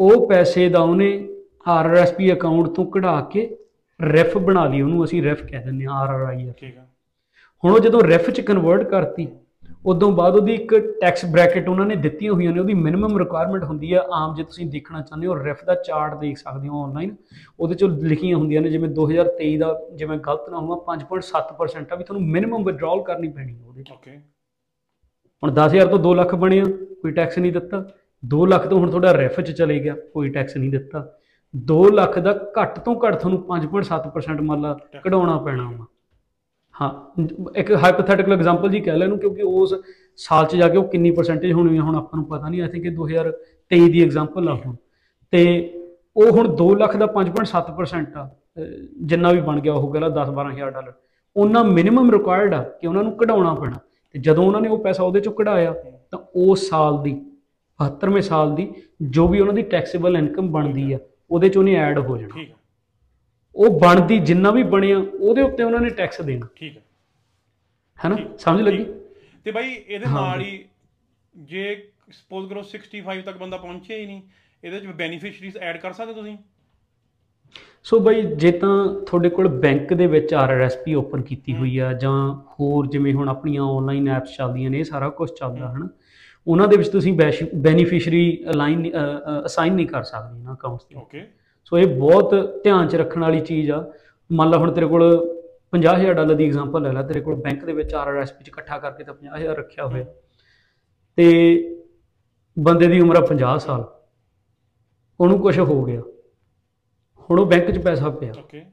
ਉਹ ਪੈਸੇ ਦਾ ਉਹਨੇ ਆਰਆਰਐਸਪੀ ਅਕਾਊਂਟ ਤੋਂ ਕਢਾ ਕੇ ਰੈਫ ਬਣਾ ਲਈ ਉਹਨੂੰ ਅਸੀਂ ਰੈਫ ਕਹਿ ਦਿੰਦੇ ਆ ਆਰਆਰਆਈ ਠੀਕ ਆ। ਹੁਣ ਉਹ ਜਦੋਂ ਰੈਫ ਚ ਕਨਵਰਟ ਕਰਤੀ ਉਦੋਂ ਬਾਅਦ ਉਹਦੀ ਇੱਕ ਟੈਕਸ ਬ੍ਰੈਕਟ ਉਹਨਾਂ ਨੇ ਦਿੱਤੀਆਂ ਹੋਈਆਂ ਨੇ ਉਹਦੀ ਮਿਨੀਮਮ ਰਿਕੁਆਇਰਮੈਂਟ ਹੁੰਦੀ ਹੈ ਆਮ ਜੇ ਤੁਸੀਂ ਦੇਖਣਾ ਚਾਹੁੰਦੇ ਹੋ ਰੈਫ ਦਾ ਚਾਰਟ ਦੇਖ ਸਕਦੇ ਹੋ ਆਨਲਾਈਨ ਉਹਦੇ ਚ ਲਿਖੀਆਂ ਹੁੰਦੀਆਂ ਨੇ ਜਿਵੇਂ 2023 ਦਾ ਜਿਵੇਂ ਗਲਤ ਨਾ ਹੋਵਾਂ 5.7% ਆ ਵੀ ਤੁਹਾਨੂੰ ਮਿਨੀਮਮ ਵਿਡਰਾਅਲ ਕਰਨੀ ਪੈਣੀ ਹੈ ਉਹਦੇ ਚ। ਓਕੇ ਹੁਣ 10000 ਤੋਂ 2 ਲੱਖ ਬਣਿਆ ਕੋਈ ਟੈਕਸ ਨਹੀਂ ਦਿੱਤਾ 2 ਲੱਖ ਤੋਂ ਹੁਣ ਤੁਹਾਡਾ ਰੈਫ ਚ ਚਲੇ ਗਿਆ ਕੋਈ ਟੈਕਸ ਨਹੀਂ ਦਿੱਤਾ। 2 ਲੱਖ ਦਾ ਘੱਟ ਤੋਂ ਘੱਟ ਤੁਹਾਨੂੰ 5.7% ਮੰਨ ਲਾ ਕਢਾਉਣਾ ਪੈਣਾ ਵਾ। ਹਾਂ, ਇੱਕ ਹਾਈਪੋਥੈਟੀਕਲ ਐਗਜ਼ਾਮਪਲ ਜੀ ਕਹਿ ਲੈ ਇਹਨੂੰ ਕਿਉਂਕਿ ਉਸ ਸਾਲ 'ਚ ਜਾ ਕੇ ਉਹ ਕਿੰਨੀ ਪਰਸੈਂਟੇਜ ਹੋਣੀ ਹੈ ਹੁਣ ਆਪਾਂ ਨੂੰ ਪਤਾ ਨਹੀਂ ਆਈ ਥਿੰਕ ਇਹ 2023 ਦੀ ਐਗਜ਼ਾਮਪਲ ਆ ਹੁਣ। ਤੇ ਉਹ ਹੁਣ 2 ਲੱਖ ਦਾ 5.7% ਆ, ਅਹ ਜਿੰਨਾ ਵੀ ਬਣ ਗਿਆ ਉਹ ਕਹਿੰਦਾ 10 12000 ਡਾਲਰ। ਉਹਨਾਂ ਮਿਨੀਮਮ ਰਿਕੁਆਇਰਡ ਆ ਕਿ ਉਹਨਾਂ ਨੂੰ ਕਢਾਉਣਾ ਪੈਣਾ। ਤੇ ਜਦੋਂ ਉਹਨਾਂ ਨੇ ਉਹ ਪੈਸਾ ਉਹਦੇ ਚੋਂ ਕਢਾਇਆ, ਤਾਂ ਉਸ ਸਾਲ ਦੀ 72ਵੇਂ ਸਾਲ ਦੀ ਜੋ ਵੀ ਉਹਨਾਂ ਦੀ ਟੈਕਸੇਬਲ ਇਨਕਮ ਬਣਦੀ ਆ, ਉਹਦੇ ਚ ਉਹਨੇ ਐਡ ਹੋ ਜਾਣਾ। ਠੀਕ ਆ। ਉਹ ਬਣਦੀ ਜਿੰਨਾ ਵੀ ਬਣਿਆ ਉਹਦੇ ਉੱਤੇ ਉਹਨਾਂ ਨੇ ਟੈਕਸ ਦੇਣਾ। ਠੀਕ ਆ ਹੈਨਾ ਸਮਝ ਲੱਗੀ। ਤੇ ਬਾਈ ਇਹਦੇ ਹਾਂ। ਨਾਲ। ਹੀ ਜੇ ਸਪੋਜ਼ ਕਰੋ 65 ਤੱਕ ਬੰਦਾ ਪਹੁੰਚਿਆ ਹੀ ਨਹੀਂ ਇਹਦੇ ਵਿੱਚ ਬੈਨੀਫੀਸ਼ੀਅਰੀਜ਼ ਐਡ ਕਰ ਸਕਦੇ ਤੁਸੀਂ? ਸੋ ਬਈ ਜੇ ਤਾਂ ਤੁਹਾਡੇ ਕੋਲ ਬੈਂਕ ਦੇ ਵਿੱਚ ਆਰਆਰਐਸਪੀ ਓਪਨ ਕੀਤੀ ਹੋਈ ਆ ਜਾਂ ਹੋਰ ਜਿਵੇਂ ਹੁਣ ਆਪਣੀਆਂ ਆਨਲਾਈਨ ਐਪਸ ਚੱਲਦੀਆਂ ਨੇ ਇਹ ਸਾਰਾ ਕੁਝ ਚੱਲਦਾ ਹਨ? ਉਹਨਾਂ ਦੇ ਵਿੱਚ ਤੁਸੀਂ ਬੈਨੀਫੀਸ਼ੀਅਰੀ ਅਲਾਈਨ ਅਸਾਈਨ ਨਹੀਂ ਕਰ ਸਕਦੇ ਇਹਨਾਂ ਅਕਾਊਂਟਸ ਤੇ ਓਕੇ ਸੋ ਇਹ ਬਹੁਤ ਧਿਆਨ 'ਚ ਰੱਖਣ ਵਾਲੀ ਚੀਜ਼ ਆ। ਮੰਨ ਲਾ ਹੁਣ ਤੇਰੇ ਕੋਲ 50000 ਡਾਲਰ ਦੀ ਐਗਜ਼ਾਮਪਲ ਲੈ ਲੈ ਤੇਰੇ ਕੋਲ ਬੈਂਕ ਦੇ ਵਿੱਚ ਆਰਆਰਐਸਪੀ 'ਚ ਇਕੱਠਾ ਕਰਕੇ ਤਾਂ 50000 ਰੱਖਿਆ ਹੋਇਆ। ਤੇ ਬੰਦੇ ਦੀ ਉਮਰ ਆ 50 ਸਾਲ। ਉਹਨੂੰ ਕੁਝ ਹੋ ਗਿਆ। ਹੁਣ ਉਹ ਬੈਂਕ 'ਚ ਪੈਸਾ ਪਿਆ। ਓਕੇ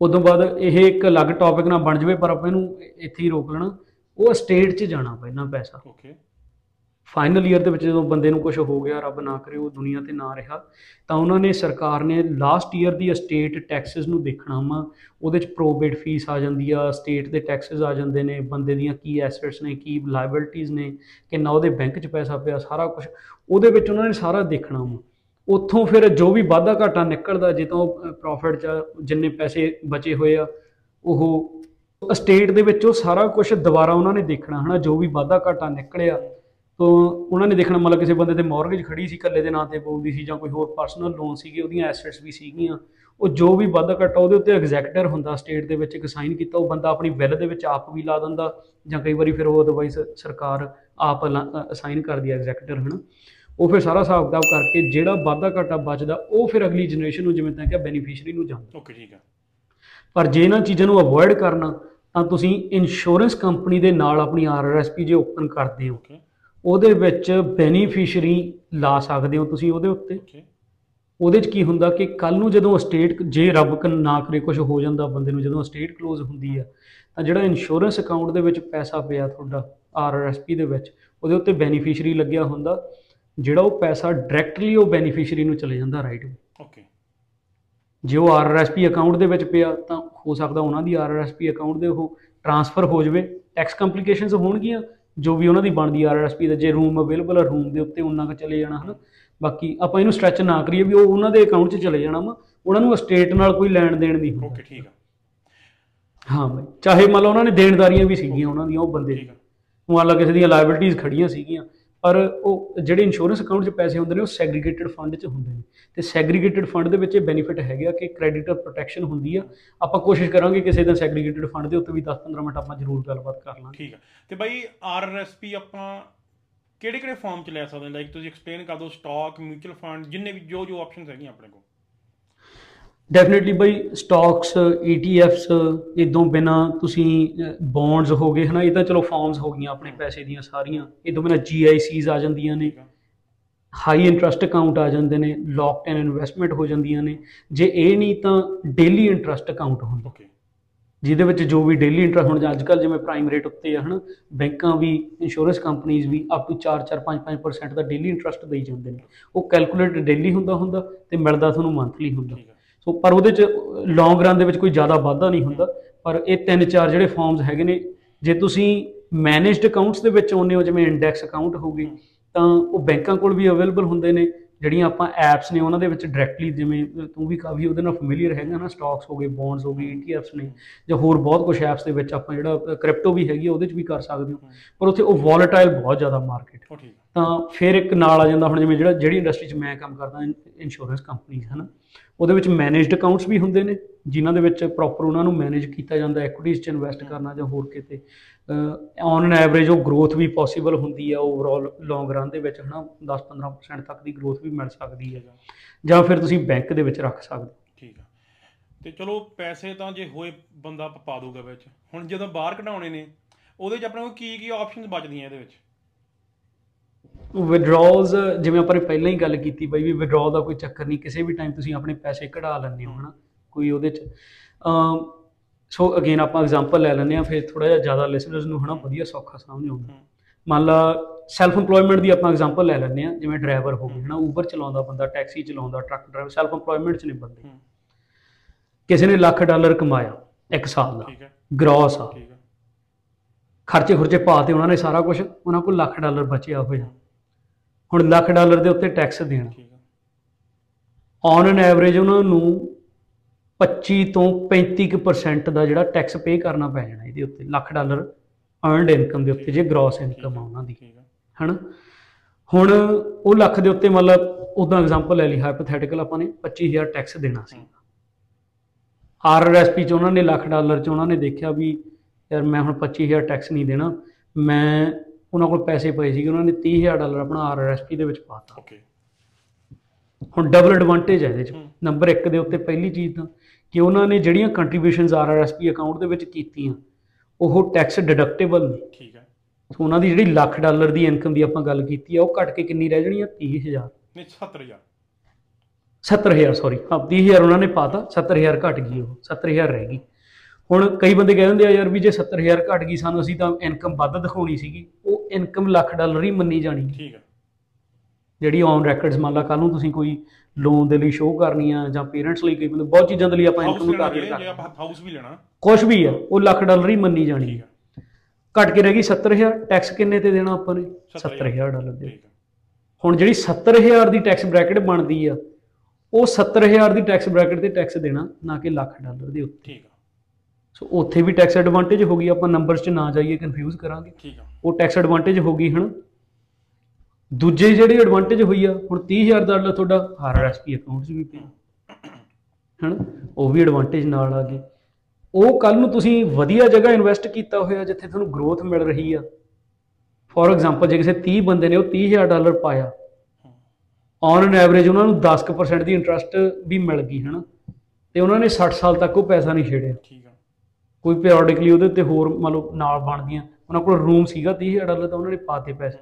ਉਦੋਂ ਬਾਅਦ ਇਹ ਇੱਕ ਅਲੱਗ ਟੌਪਿਕ ਨਾ ਬਣ ਜਾਵੇ ਪਰ ਆਪਾਂ ਇਹਨੂੰ ਇੱਥੇ ਹੀ ਰੋਕ ਲੈਣਾ। ਉਹ ਸਟੇਟ 'ਚ ਜਾਣਾ ਪਹਿਲਾਂ ਪੈਸਾ। ਓਕੇ ਫਾਈਨਲ ਈਅਰ ਦੇ ਵਿੱਚ ਜਦੋਂ ਬੰਦੇ ਨੂੰ ਕੁਝ ਹੋ ਗਿਆ, ਰੱਬ ਨਾ ਕਰੇ, ਉਹ ਦੁਨੀਆ ਤੇ ਨਾ ਰਿਹਾ, ਤਾਂ ਉਹਨਾਂ ਨੇ ਸਰਕਾਰ ਨੇ ਲਾਸਟ ਈਅਰ ਦੀ ਸਟੇਟ ਟੈਕਸਸ ਨੂੰ ਦੇਖਣਾ ਵਾ। ਉਹਦੇ ਚ ਪ੍ਰੋਬੇਟ ਫੀਸ ਆ ਜਾਂਦੀ ਆ ਸਟੇਟ ਦੇ ਟੈਕਸਸ ਆ ਜਾਂਦੇ ਨੇ, ਬੰਦੇ ਦੀਆਂ ਕੀ ਐਸੈਟਸ ਨੇ, ਕੀ ਲਾਇਬਿਲਟੀਆਂ ਨੇ, ਕਿੰਨਾ ਉਹਦੇ ਬੈਂਕ 'ਚ ਪੈਸਾ ਪਿਆ, ਸਾਰਾ ਕੁਝ ਉਹਦੇ ਵਿੱਚ ਉਹਨਾਂ ਨੇ ਸਾਰਾ ਦੇਖਣਾ ਵਾ। ਉੱਥੋਂ ਫਿਰ ਜੋ ਵੀ ਵਾਧਾ ਘਾਟਾ ਨਿਕਲਦਾ, ਜੇ ਤਾਂ ਉਹ ਪ੍ਰੋਫਿਟ 'ਚ ਜਿੰਨੇ ਪੈਸੇ ਬਚੇ ਹੋਏ ਆ, ਉਹ ਸਟੇਟ ਦੇ ਵਿੱਚ ਉਹ ਸਾਰਾ ਕੁਝ ਦੁਬਾਰਾ ਉਹਨਾਂ ਨੇ ਦੇਖਣਾ, ਹਨਾ, ਜੋ ਵੀ ਵਾਧਾ ਘਾਟਾ ਨਿਕਲਿਆ ਤੋਂ ਉਹਨਾਂ ਨੇ ਦੇਖਣਾ ਮਤਲਬ ਕਿਸੇ ਬੰਦੇ ਤੇ ਮੌਰਗੇਜ ਖੜੀ ਸੀ ਇਕੱਲੇ ਦੇ ਨਾਂ ਤੇ ਬੋਲਦੀ ਸੀ ਜਾਂ ਕੋਈ ਹੋਰ ਪਰਸਨਲ ਲੋਨ ਸੀਗੇ ਉਹਦੀਆਂ ਐਸੈਟਸ ਵੀ ਸੀਗੀਆਂ ਉਹ ਜੋ ਵੀ ਵਾਧਾ ਘਾਟਾ ਉਹਦੇ ਉੱਤੇ ਐਗਜ਼ੈਕਟਰ ਹੁੰਦਾ ਸਟੇਟ ਦੇ ਵਿੱਚ ਇੱਕ ਸਾਈਨ ਕੀਤਾ ਉਹ ਬੰਦਾ ਆਪਣੀ ਬਿੱਲ ਦੇ ਵਿੱਚ ਆਪ ਵੀ ਲਾ ਦਿੰਦਾ ਜਾਂ ਕਈ ਵਾਰੀ ਫਿਰ ਉਹ ਅਦਰਵਾਈਜ਼ ਸਰਕਾਰ ਆਪ ਅਸਾਈਨ ਕਰਦੀ ਹੈ ਐਗਜ਼ੈਕਟਰ ਹਨਾ। ਉਹ ਫਿਰ ਸਾਰਾ ਹਿਸਾਬ ਕਿਤਾਬ ਕਰਕੇ ਜਿਹੜਾ ਵਾਧਾ ਘਾਟਾ ਬਚਦਾ ਉਹ ਫਿਰ ਅਗਲੀ ਜਨਰੇਸ਼ਨ ਨੂੰ ਜਿਵੇਂ ਤਾਂ ਕਿ ਬੈਨੀਫੀਸ਼ੀਅਰੀ ਨੂੰ ਜਾਂਦਾ। ਓਕੇ ਠੀਕ ਆ। ਪਰ ਜੇ ਇਹਨਾਂ ਚੀਜ਼ਾਂ ਨੂੰ ਅਵੋਇਡ ਕਰਨਾ ਤਾਂ ਤੁਸੀਂ ਇੰਸ਼ੋਰੈਂਸ ਕੰਪਨੀ ਦੇ ਨਾਲ ਆਪਣੀ ਆਰਆਰਐਸਪੀ ਜੇ ਓਪਨ ਕਰਦੇ ਹੋ। ਉਹਦੇ ਵਿੱਚ ਬੈਨੀਫੀਸ਼ੀਅਰੀ ਲਾ ਸਕਦੇ ਹੋ ਤੁਸੀਂ ਉਹਦੇ ਉੱਤੇ। ਉਹਦੇ 'ਚ ਕੀ ਹੁੰਦਾ ਕਿ ਕੱਲ ਨੂੰ ਜਦੋਂ ਸਟੇਟ ਜੇ ਰੱਬ ਕ- ਨਾ ਕਰੇ ਕੁਝ ਹੋ ਜਾਂਦਾ ਬੰਦੇ ਨੂੰ ਜਦੋਂ ਸਟੇਟ ਕਲੋਜ਼ ਹੁੰਦੀ ਆ ਤਾਂ ਜਿਹੜਾ ਇੰਸ਼ੋਰੈਂਸ ਅਕਾਊਂਟ ਦੇ ਵਿੱਚ ਪੈਸਾ ਪਿਆ ਤੁਹਾਡਾ ਆਰਆਰਐਸਪੀ ਦੇ ਵਿੱਚ ਉਹਦੇ ਉੱਤੇ ਬੈਨੀਫੀਸ਼ੀਅਰੀ ਲੱਗਿਆ ਹੁੰਦਾ। ਜਿਹੜਾ ਉਹ ਪੈਸਾ ਡਾਇਰੈਕਟਲੀ ਉਹ ਬੈਨੀਫੀਸ਼ੀਅਰੀ ਨੂੰ ਚਲੇ ਜਾਂਦਾ ਰਾਈਟ ਓਕੇ ਜੇ ਉਹ ਆਰਆਰਐਸਪੀ ਅਕਾਊਂਟ ਦੇ ਵਿੱਚ ਪਿਆ ਤਾਂ ਹੋ ਸਕਦਾ ਉਹਨਾਂ ਦੀ ਆਰਆਰਐਸਪੀ ਅਕਾਊਂਟ ਦੇ ਉਹ ਟ੍ਰਾਂਸਫਰ ਹੋ ਜਾਵੇ। ਟੈਕਸ ਕੰਪਲਿਕੇਸ਼ਨਸ ਹੋਣਗੀਆਂ ਜੋ ਵੀ ਉਹਨਾਂ ਦੀ ਬਣਦੀ ਆਰਆਰਐਸਪੀ ਦਾ ਜੇ ਰੂਮ ਅਵੇਲੇਬਲ ਹੈ ਰੂਮ ਦੇ ਉੱਤੇ ਉਹਨਾਂ ਕ ਚਲੇ ਜਾਣਾ ਹਨਾ? ਬਾਕੀ ਆਪਾਂ ਇਹਨੂੰ ਸਟ੍ਰੈਚ ਨਾ ਕਰੀਏ ਵੀ ਉਹ ਉਹਨਾਂ ਦੇ ਅਕਾਊਂਟ 'ਚ ਚਲੇ ਜਾਣਾ ਵਾ। ਉਹਨਾਂ ਨੂੰ ਸਟੇਟ ਨਾਲ ਕੋਈ ਲੈਣ ਦੇਣ ਨਹੀਂ ਓਕੇ ਠੀਕ ਆ। ਹਾਂ ਬਾਈ ਚਾਹੇ ਮੰਨ ਲਓ ਉਹਨਾਂ ਨੇ ਦੇਣਦਾਰੀਆਂ ਵੀ ਸੀਗੀਆਂ ਉਹਨਾਂ ਦੀਆਂ ਉਹ ਬੰਦੇ ਠੀਕ ਆ। ਮੰਨ ਲਾ ਕਿਸੇ ਦੀਆਂ ਲਾਇਬਿਲਟੀਆਂ ਖੜੀਆਂ ਸੀਗੀਆਂ। ਪਰ ਉਹ ਜਿਹੜੇ ਇੰਸ਼ੋਰੈਂਸ ਅਕਾਊਂਟ 'ਚ ਪੈਸੇ ਹੁੰਦੇ ਨੇ, ਉਹ ਸੈਗਰੀਗੇਟਿਡ ਫੰਡ 'ਚ ਹੁੰਦੇ ਨੇ। ਤੇ ਸੈਗਰੀਗੇਟਿਡ ਫੰਡ ਦੇ ਵਿੱਚ ਇਹ ਬੈਨੀਫਿਟ ਹੈਗੇ ਆ ਕਿ ਕ੍ਰੈਡੀਟਰ ਪ੍ਰੋਟੈਕਸ਼ਨ ਹੁੰਦੀ ਆ। ਆਪਾਂ ਕੋਸ਼ਿਸ਼ ਕਰਾਂਗੇ ਕਿਸੇ ਦਾ ਸੈਗਰੀਗੇਟਿਡ ਫੰਡ ਦੇ ਉੱਤੇ ਵੀ 10-15 ਮਿੰਟ ਆਪਾਂ ਜ਼ਰੂਰ ਗੱਲਬਾਤ ਕਰ ਲਾਂਗੇ। ਠੀਕ ਆ। ਤੇ ਬਾਈ ਆਰਐਸਪੀ ਆਪਾਂ ਕਿਹੜੇ ਕਿਹੜੇ ਫਾਰਮ ਚ ਲੈ ਸਕਦੇ ਹਾਂ ਲਾਈਕ ਤੁਸੀਂ ਐਕਸਪਲੇਨ ਕਰ ਦਿਓ ਸਟਾਕ ਮਿਊਚੁਅਲ ਫੰਡ ਜਿੰਨੇ ਵੀ ਜੋ ਜੋ ਆਪਸ਼ਨਸ ਹੈਗੀਆਂ ਆਪਣੇ ਕੋਲ। ਡੈਫੀਨਿਟਲੀ ਬਈ ਸਟਾਕਸ ETFs ਇਦੋਂ ਬਿਨਾ ਤੁਸੀਂ ਬੌਂਡਸ ਹੋ ਗਏ ਹਨਾ ਇਹ ਤਾਂ ਚਲੋ ਫਾਰਮਸ ਹੋ ਗਈਆਂ ਆਪਣੇ ਪੈਸੇ ਦੀਆਂ ਸਾਰੀਆਂ ਇਦੋਂ ਬਿਨਾ GICs ਆ ਜਾਂਦੀਆਂ ਨੇ ਹਾਈ ਇੰਟਰਸਟ ਅਕਾਊਂਟ ਆ ਜਾਂਦੇ ਨੇ ਲੌਕਡ ਇਨ ਇਨਵੈਸਟਮੈਂਟ ਹੋ ਜਾਂਦੀਆਂ ਨੇ ਜੇ ਇਹ ਨਹੀਂ ਤਾਂ ਡੇਲੀ ਇੰਟਰਸਟ ਅਕਾਊਂਟ ਹੁੰਦਾ। ਓਕੇ ਜਿਹਦੇ ਵਿੱਚ ਜੋ ਵੀ ਡੇਲੀ ਇੰਟਰਸਟ ਹੁਣ ਅੱਜ ਕੱਲ ਜਿਵੇਂ ਪ੍ਰਾਈਮ ਰੇਟ ਉੱਤੇ ਆ ਹਨਾ ਬੈਂਕਾਂ ਵੀ ਇੰਸ਼ੋਰੈਂਸ ਕੰਪਨੀਆਂ ਵੀ ਅਪ ਟੂ 4 4 5 5% ਦਾ ਡੇਲੀ ਇੰਟਰਸਟ ਦੇਈ ਜਾਂਦੇ ਨੇ। ਉਹ ਕੈਲਕੂਲੇਟ ਡੇਲੀ ਹੁੰਦਾ ਹੁੰਦਾ ਤੇ ਮਿਲਦਾ ਤੁਹਾਨੂੰ ਮੰਥਲੀ ਹੁੰਦਾ। ਸੋ ਪਰ ਉਹਦੇ ਚ ਲੌਂਗ ਰਨ ਦੇ ਵਿੱਚ ਕੋਈ ਜ਼ਿਆਦਾ ਵਾਧਾ ਨਹੀਂ ਹੁੰਦਾ। ਪਰ ਇਹ ਤਿੰਨ ਚਾਰ ਜਿਹੜੇ ਫਾਰਮਸ ਹੈਗੇ ਨੇ ਜੇ ਤੁਸੀਂ ਮੈਨੇਜਡ ਅਕਾਊਂਟਸ ਦੇ ਵਿੱਚ ਆਉਂਦੇ ਹੋ ਜਿਵੇਂ ਇੰਡੈਕਸ ਅਕਾਊਂਟ ਹੋ ਗਈ ਤਾਂ ਉਹ ਬੈਂਕਾਂ ਕੋਲ ਵੀ ਅਵੇਲੇਬਲ ਹੁੰਦੇ ਨੇ। ਜਿਹੜੀਆਂ ਆਪਾਂ ਐਪਸ ਨੇ ਉਹਨਾਂ ਦੇ ਵਿੱਚ ਡਾਇਰੈਕਟਲੀ ਜਿਵੇਂ ਤੂੰ ਵੀ ਕਾਫੀ ਉਹਦੇ ਨਾਲ ਫੈਮਿਲੀਅਰ ਹੈਗਾ ਨਾ ਸਟਾਕਸ ਹੋ ਗਏ ਬੌਂਡਸ ਹੋ ਗਏ ETFs ਨੇ ਜਾਂ ਹੋਰ ਬਹੁਤ ਕੁਝ ਐਪਸ ਦੇ ਵਿੱਚ ਆਪਾਂ ਜਿਹੜਾ ਕ੍ਰਿਪਟੋ ਵੀ ਹੈਗੀ ਉਹਦੇ 'ਚ ਵੀ ਕਰ ਸਕਦੇ ਹੋ। ਪਰ ਉੱਥੇ ਉਹ ਵੋਲੇਟਾਈਲ ਬਹੁਤ ਜ਼ਿਆਦਾ ਮਾਰਕੀਟ ਠੀਕ ਤਾਂ ਫਿਰ ਇੱਕ ਨਾਲ ਆ ਜਾਂਦਾ ਹੁਣ ਜਿਵੇਂ ਜਿਹੜਾ, ਜਿਹੜੀ ਇੰਡਸਟਰੀ 'ਚ ਮੈਂ ਕੰਮ ਕਰਦਾ ਇੰਸ਼ੋਰੈਂਸ ਕੰਪਨੀ ਹਨਾ? ਉਹਦੇ ਵਿੱਚ ਮੈਨੇਜਡ ਅਕਾਊਂਟਸ ਵੀ ਹੁੰਦੇ ਨੇ, ਜਿਨ੍ਹਾਂ ਦੇ ਵਿੱਚ ਪ੍ਰੋਪਰ ਉਹਨਾਂ ਨੂੰ ਮੈਨੇਜ ਕੀਤਾ ਜਾਂਦਾ ਐਕੁਇਟੀਜ਼ 'ਚ ਇਨਵੈਸਟ ਕਰਨਾ ਜਾਂ ਹੋਰ ਕਿਤੇ। ਔਨ ਐਨ ਐਵਰੇਜ ਉਹ ਗਰੋਥ ਵੀ ਪੋਸੀਬਲ ਹੁੰਦੀ ਆ ਓਵਰਆਲ ਲੌਂਗ ਰਨ ਦੇ ਵਿੱਚ, ਹਨਾ? 10-15% ਤੱਕ ਦੀ ਗਰੋਥ ਵੀ ਮਿਲ ਸਕਦੀ ਹੈ ਜਾਂ ਫਿਰ ਤੁਸੀਂ ਬੈਂਕ ਦੇ ਵਿੱਚ ਰੱਖ ਸਕਦੇ। ਠੀਕ ਆ। ਤੇ ਚਲੋ ਪੈਸੇ ਤਾਂ ਜੇ ਹੋਏ, ਬੰਦਾ ਪਾ ਦੂਗਾ ਵਿੱਚ। ਹੁਣ ਜਦੋਂ ਬਾਹਰ ਕਢਾਉਣੇ ਨੇ, ਉਹਦੇ 'ਚ ਆਪਣੇ ਕੋਲ ਕੀ ਕੀ ਆਪਸ਼ਨਸ ਬਚਦੀਆਂ ਇਹਦੇ ਵਿੱਚ? ਵਿਡਰਾਲਸ ਜਿਵੇਂ ਆਪਾਂ ਨੇ ਪਹਿਲਾਂ ਹੀ ਗੱਲ ਕੀਤੀ ਬਾਈ ਵੀ ਵਿਡਰਾਲ ਦਾ ਕੋਈ ਚੱਕਰ ਨਹੀਂ ਕਿਸੇ ਵੀ ਟਾਈਮ ਤੁਸੀਂ ਆਪਣੇ ਪੈਸੇ ਕਢਾ ਲੈਂਦੇ ਹੋ ਹਨਾ ਕੋਈ ਉਹਦੇ ਚ। ਸੋ ਅਗੇਨ ਆਪਾਂ ਐਗਜ਼ਾਮਪਲ ਲੈ ਲੈਂਦੇ ਆ ਫਿਰ ਥੋੜਾ ਜਿਹਾ ਜ਼ਿਆਦਾ ਲਿਸਨਰਸ ਨੂੰ ਹਨਾ ਵਧੀਆ ਸੌਖਾ ਸਮਝ ਆਉਂਦਾ। ਮੰਨ ਲਾ ਸੈਲਫ ਏਮਪਲੋਇਮੈਂਟ ਦੀ ਆਪਾਂ ਐਗਜ਼ਾਮਪਲ ਲੈ ਲੈਂਦੇ ਆ ਜਿਵੇਂ ਡਰਾਈਵਰ ਹੋ ਗਏ ਹਨਾ ਊਬਰ ਚਲਾਉਂਦਾ ਬੰਦਾ ਟੈਕਸੀ ਚਲਾਉਂਦਾ ਟਰੱਕ ਡਰਾਈਵਰ ਸੈਲਫ ਏਮਪਲੋਇਮੈਂਟ ਚ ਨੇ ਬੰਦੇ। ਕਿਸੇ ਨੇ ਲੱਖ ਡਾਲਰ ਕਮਾਇਆ ਇੱਕ ਸਾਲ ਦਾ ਗ੍ਰੋਸ ਆ। ਖਰਚੇ ਖੁਰਚੇ ਪਾਤੇ ਉਹਨਾਂ ਨੇ ਸਾਰਾ ਕੁਝ ਉਹਨਾਂ ਕੋਲ ਲੱਖ ਡਾਲਰ ਬਚਿਆ ਹੋਇਆ। ਹੁਣ ਲੱਖ ਡਾਲਰ ਦੇ ਉੱਤੇ ਟੈਕਸ ਦੇਣਾ। ਔਨ ਐਨ ਐਵਰੇਜ ਉਹਨਾਂ ਨੂੰ 25 ਤੋਂ 35% ਦਾ ਜਿਹੜਾ ਟੈਕਸ ਪੇ ਕਰਨਾ ਪੈ ਜਾਣਾ ਇਹਦੇ ਉੱਤੇ ਲੱਖ ਡਾਲਰ ਅਰਨਡ ਇਨਕਮ ਦੇ ਉੱਤੇ ਜੇ ਗ੍ਰੋਸ ਇਨਕਮ ਆ ਉਹਨਾਂ ਦੀ। ਹਨਾ? ਹੁਣ ਉਹ ਲੱਖ ਦੇ ਉੱਤੇ ਮਤਲਬ ਉਦਾਂ ਐਗਜ਼ਾਮਪਲ ਲੈ ਲਈ ਹਾਈਪੋਥੈਟੀਕਲ ਆਪਾਂ ਨੇ 25000 ਟੈਕਸ ਦੇਣਾ ਸੀ। ਆਰਆਰਐਸਪੀ ਚ ਉਹਨਾਂ ਨੇ ਲੱਖ ਡਾਲਰ ਚ ਉਹਨਾਂ ਨੇ ਦੇਖਿਆ ਵੀ ਯਾਰ ਮੈਂ ਹੁਣ 25000 ਟੈਕਸ ਨਹੀਂ ਦੇਣਾ ਮੈਂ ਉਹਨਾਂ ਕੋਲ ਪੈਸੇ ਪਏ ਸੀਗੇ ਉਹਨਾਂ ਨੇ 30000 ਡਾਲਰ ਆਪਣਾ ਆਰਆਰਐਸਪੀ ਦੇ ਵਿੱਚ ਪਾਤਾ। ਓਕੇ ਹੁਣ ਡਬਲ ਐਡਵਾਂਟੇਜ ਹੈ ਇਹਦੇ ਚ। ਨੰਬਰ 1 ਦੇ ਉੱਤੇ ਪਹਿਲੀ ਚੀਜ਼ ਤਾਂ ਕਿ ਉਹਨਾਂ ਨੇ ਜਿਹੜੀਆਂ ਕੰਟਰੀਬਿਊਸ਼ਨਸ ਆਰਆਰਐਸਪੀ ਅਕਾਊਂਟ ਦੇ ਵਿੱਚ ਕੀਤੀਆਂ ਉਹ ਟੈਕਸ ਡਿਡਕਟੇਬਲ ਨੇ। ਠੀਕ ਹੈ। ਸੋ ਉਹਨਾਂ ਦੀ ਜਿਹੜੀ ਲੱਖ ਡਾਲਰ ਦੀ ਇਨਕਮ ਦੀ ਆਪਾਂ ਗੱਲ ਕੀਤੀ ਆ ਉਹ ਘਟ ਕੇ ਕਿੰਨੀ ਰਹਿ ਜਾਣੀ ਆ? 30000 ਨਹੀਂ 70000 70000 ਸੌਰੀ ਹਾਂ 30000 ਉਹਨਾਂ ਨੇ ਪਾਤਾ 70000 ਘਟ ਗਈ ਉਹ 70000 ਰਹਿ ਗਈ। ਹੁਣ ਕਈ ਬੰਦੇ ਕਹਿ ਦਿੰਦੇ ਆ ਯਾਰ ਵੀ ਜੇ 70000 ਘਟ ਗਈ ਸਾਨੂੰ ਅਸੀਂ ਤਾਂ ਇਨਕਮ ਵੱਧ ਦਿਖਾਉਣੀ ਸੀਗੀ। ਉਹ ਇਨਕਮ ਲੱਖ ਡਾਲਰ ਹੀ ਮੰਨੀ ਜਾਣੀ। ਠੀਕ ਹੈ ਜਿਹੜੀ ਔਨ ਰੈਕੋਰਡਸ ਮੰਨ ਲਾ ਕੱਲ ਨੂੰ ਤੁਸੀਂ ਕੋਈ ਲੋਨ ਦੇ ਲਈ ਸ਼ੋਅ ਕਰਨੀ ਆ ਜਾਂ ਪੇਰੈਂਟਸ ਲਈ ਕਈ ਬੰਦੇ ਬਹੁਤ ਚੀਜ਼ਾਂ ਦੇ ਲਈ ਆਪਾਂ ਇਨਕਮ ਟਾਰਗੇਟ ਕਰਦੇ ਆਪਾਂ ਹਾਊਸ ਵੀ ਲੈਣਾ। ਕੁਝ ਵੀ ਆ ਉਹ ਲੱਖ ਡਾਲਰ ਹੀ ਮੰਨੀ ਜਾਣੀ। ਘਟ ਕੇ ਰਹਿ ਗਈ 70000 ਟੈਕਸ ਕਿੰਨੇ ਤੇ ਦੇਣਾ ਆਪਾਂ ਨੇ? 70,000 70000 ਡਾਲਰ ਦੇ। ਹੁਣ ਜਿਹੜੀ 70000 ਦੀ ਟੈਕਸ ਬ੍ਰੈਕਟ ਬਣਦੀ ਆ ਉਹ 70000 ਦੀ ਟੈਕਸ ਬ੍ਰੈਕਟ ਤੇ ਟੈਕਸ ਦੇਣਾ ਨਾ ਕਿ ਲੱਖ ਡਾਲਰ ਦੇ ਉੱਤੇ। ਠੀਕ ਸੋ ਉੱਥੇ ਵੀ ਟੈਕਸ ਐਡਵਾਂਟੇਜ ਹੋ ਗਈ ਆਪਾਂ ਨੰਬਰਸ 'ਚ ਨਾ ਜਾਈਏ ਕਨਫਿਊਜ਼ ਕਰਾਂਗੇ। ਠੀਕ ਹੈ ਉਹ ਟੈਕਸ ਐਡਵਾਂਟੇਜ ਹੋ ਗਈ ਹਨ? ਦੂਜੇ ਜਿਹੜੀ ਐਡਵਾਂਟੇਜ ਹੋਈ ਆ ਹੁਣ 30000 ਡਾਲਰ ਤੁਹਾਡਾ ਆਰਆਰਐਸਪੀ ਅਕਾਊਂਟ 'ਚ ਵੀ ਪਿਆ। ਹਨ? ਉਹ ਵੀ ਐਡਵਾਂਟੇਜ ਨਾਲ ਆ ਗਈ ਉਹ ਕੱਲ ਨੂੰ ਤੁਸੀਂ ਵਧੀਆ ਜਗ੍ਹਾ ਇਨਵੈਸਟ ਕੀਤਾ ਹੋਇਆ ਜਿੱਥੇ ਤੁਹਾਨੂੰ ਗਰੋਥ ਮਿਲ ਰਹੀ ਆ। ਫੋਰ ਐਗਜ਼ਾਮਪਲ ਜੇ ਕਿਸੇ 30 ਬੰਦੇ ਨੇ ਉਹ 30000 ਡਾਲਰ ਪਾਇਆ ਔਨ ਐਨ ਐਵਰੇਜ ਉਹਨਾਂ ਨੂੰ 10% ਦੀ ਇੰਟਰਸਟ ਵੀ ਮਿਲ ਗਈ ਹਨਾ? ਤੇ ਉਹਨਾਂ ਨੇ 60 ਸਾਲ ਤੱਕ ਉਹ ਪੈਸਾ ਨਹੀਂ ਛੇੜਿਆ। ਠੀਕ ਕੋਈ ਪੀਰੀਓਡਿਕਲੀ ਉਹਦੇ ਉੱਤੇ ਹੋਰ ਮੰਨ ਲਓ ਨਾਲ ਬਣਦੀਆਂ ਉਹਨਾਂ ਕੋਲ ਰੂਮ ਸੀਗਾ 30000 ਡਾਲਰ ਤਾਂ ਉਹਨਾਂ ਨੇ ਪਾਤੇ ਪੈਸੇ।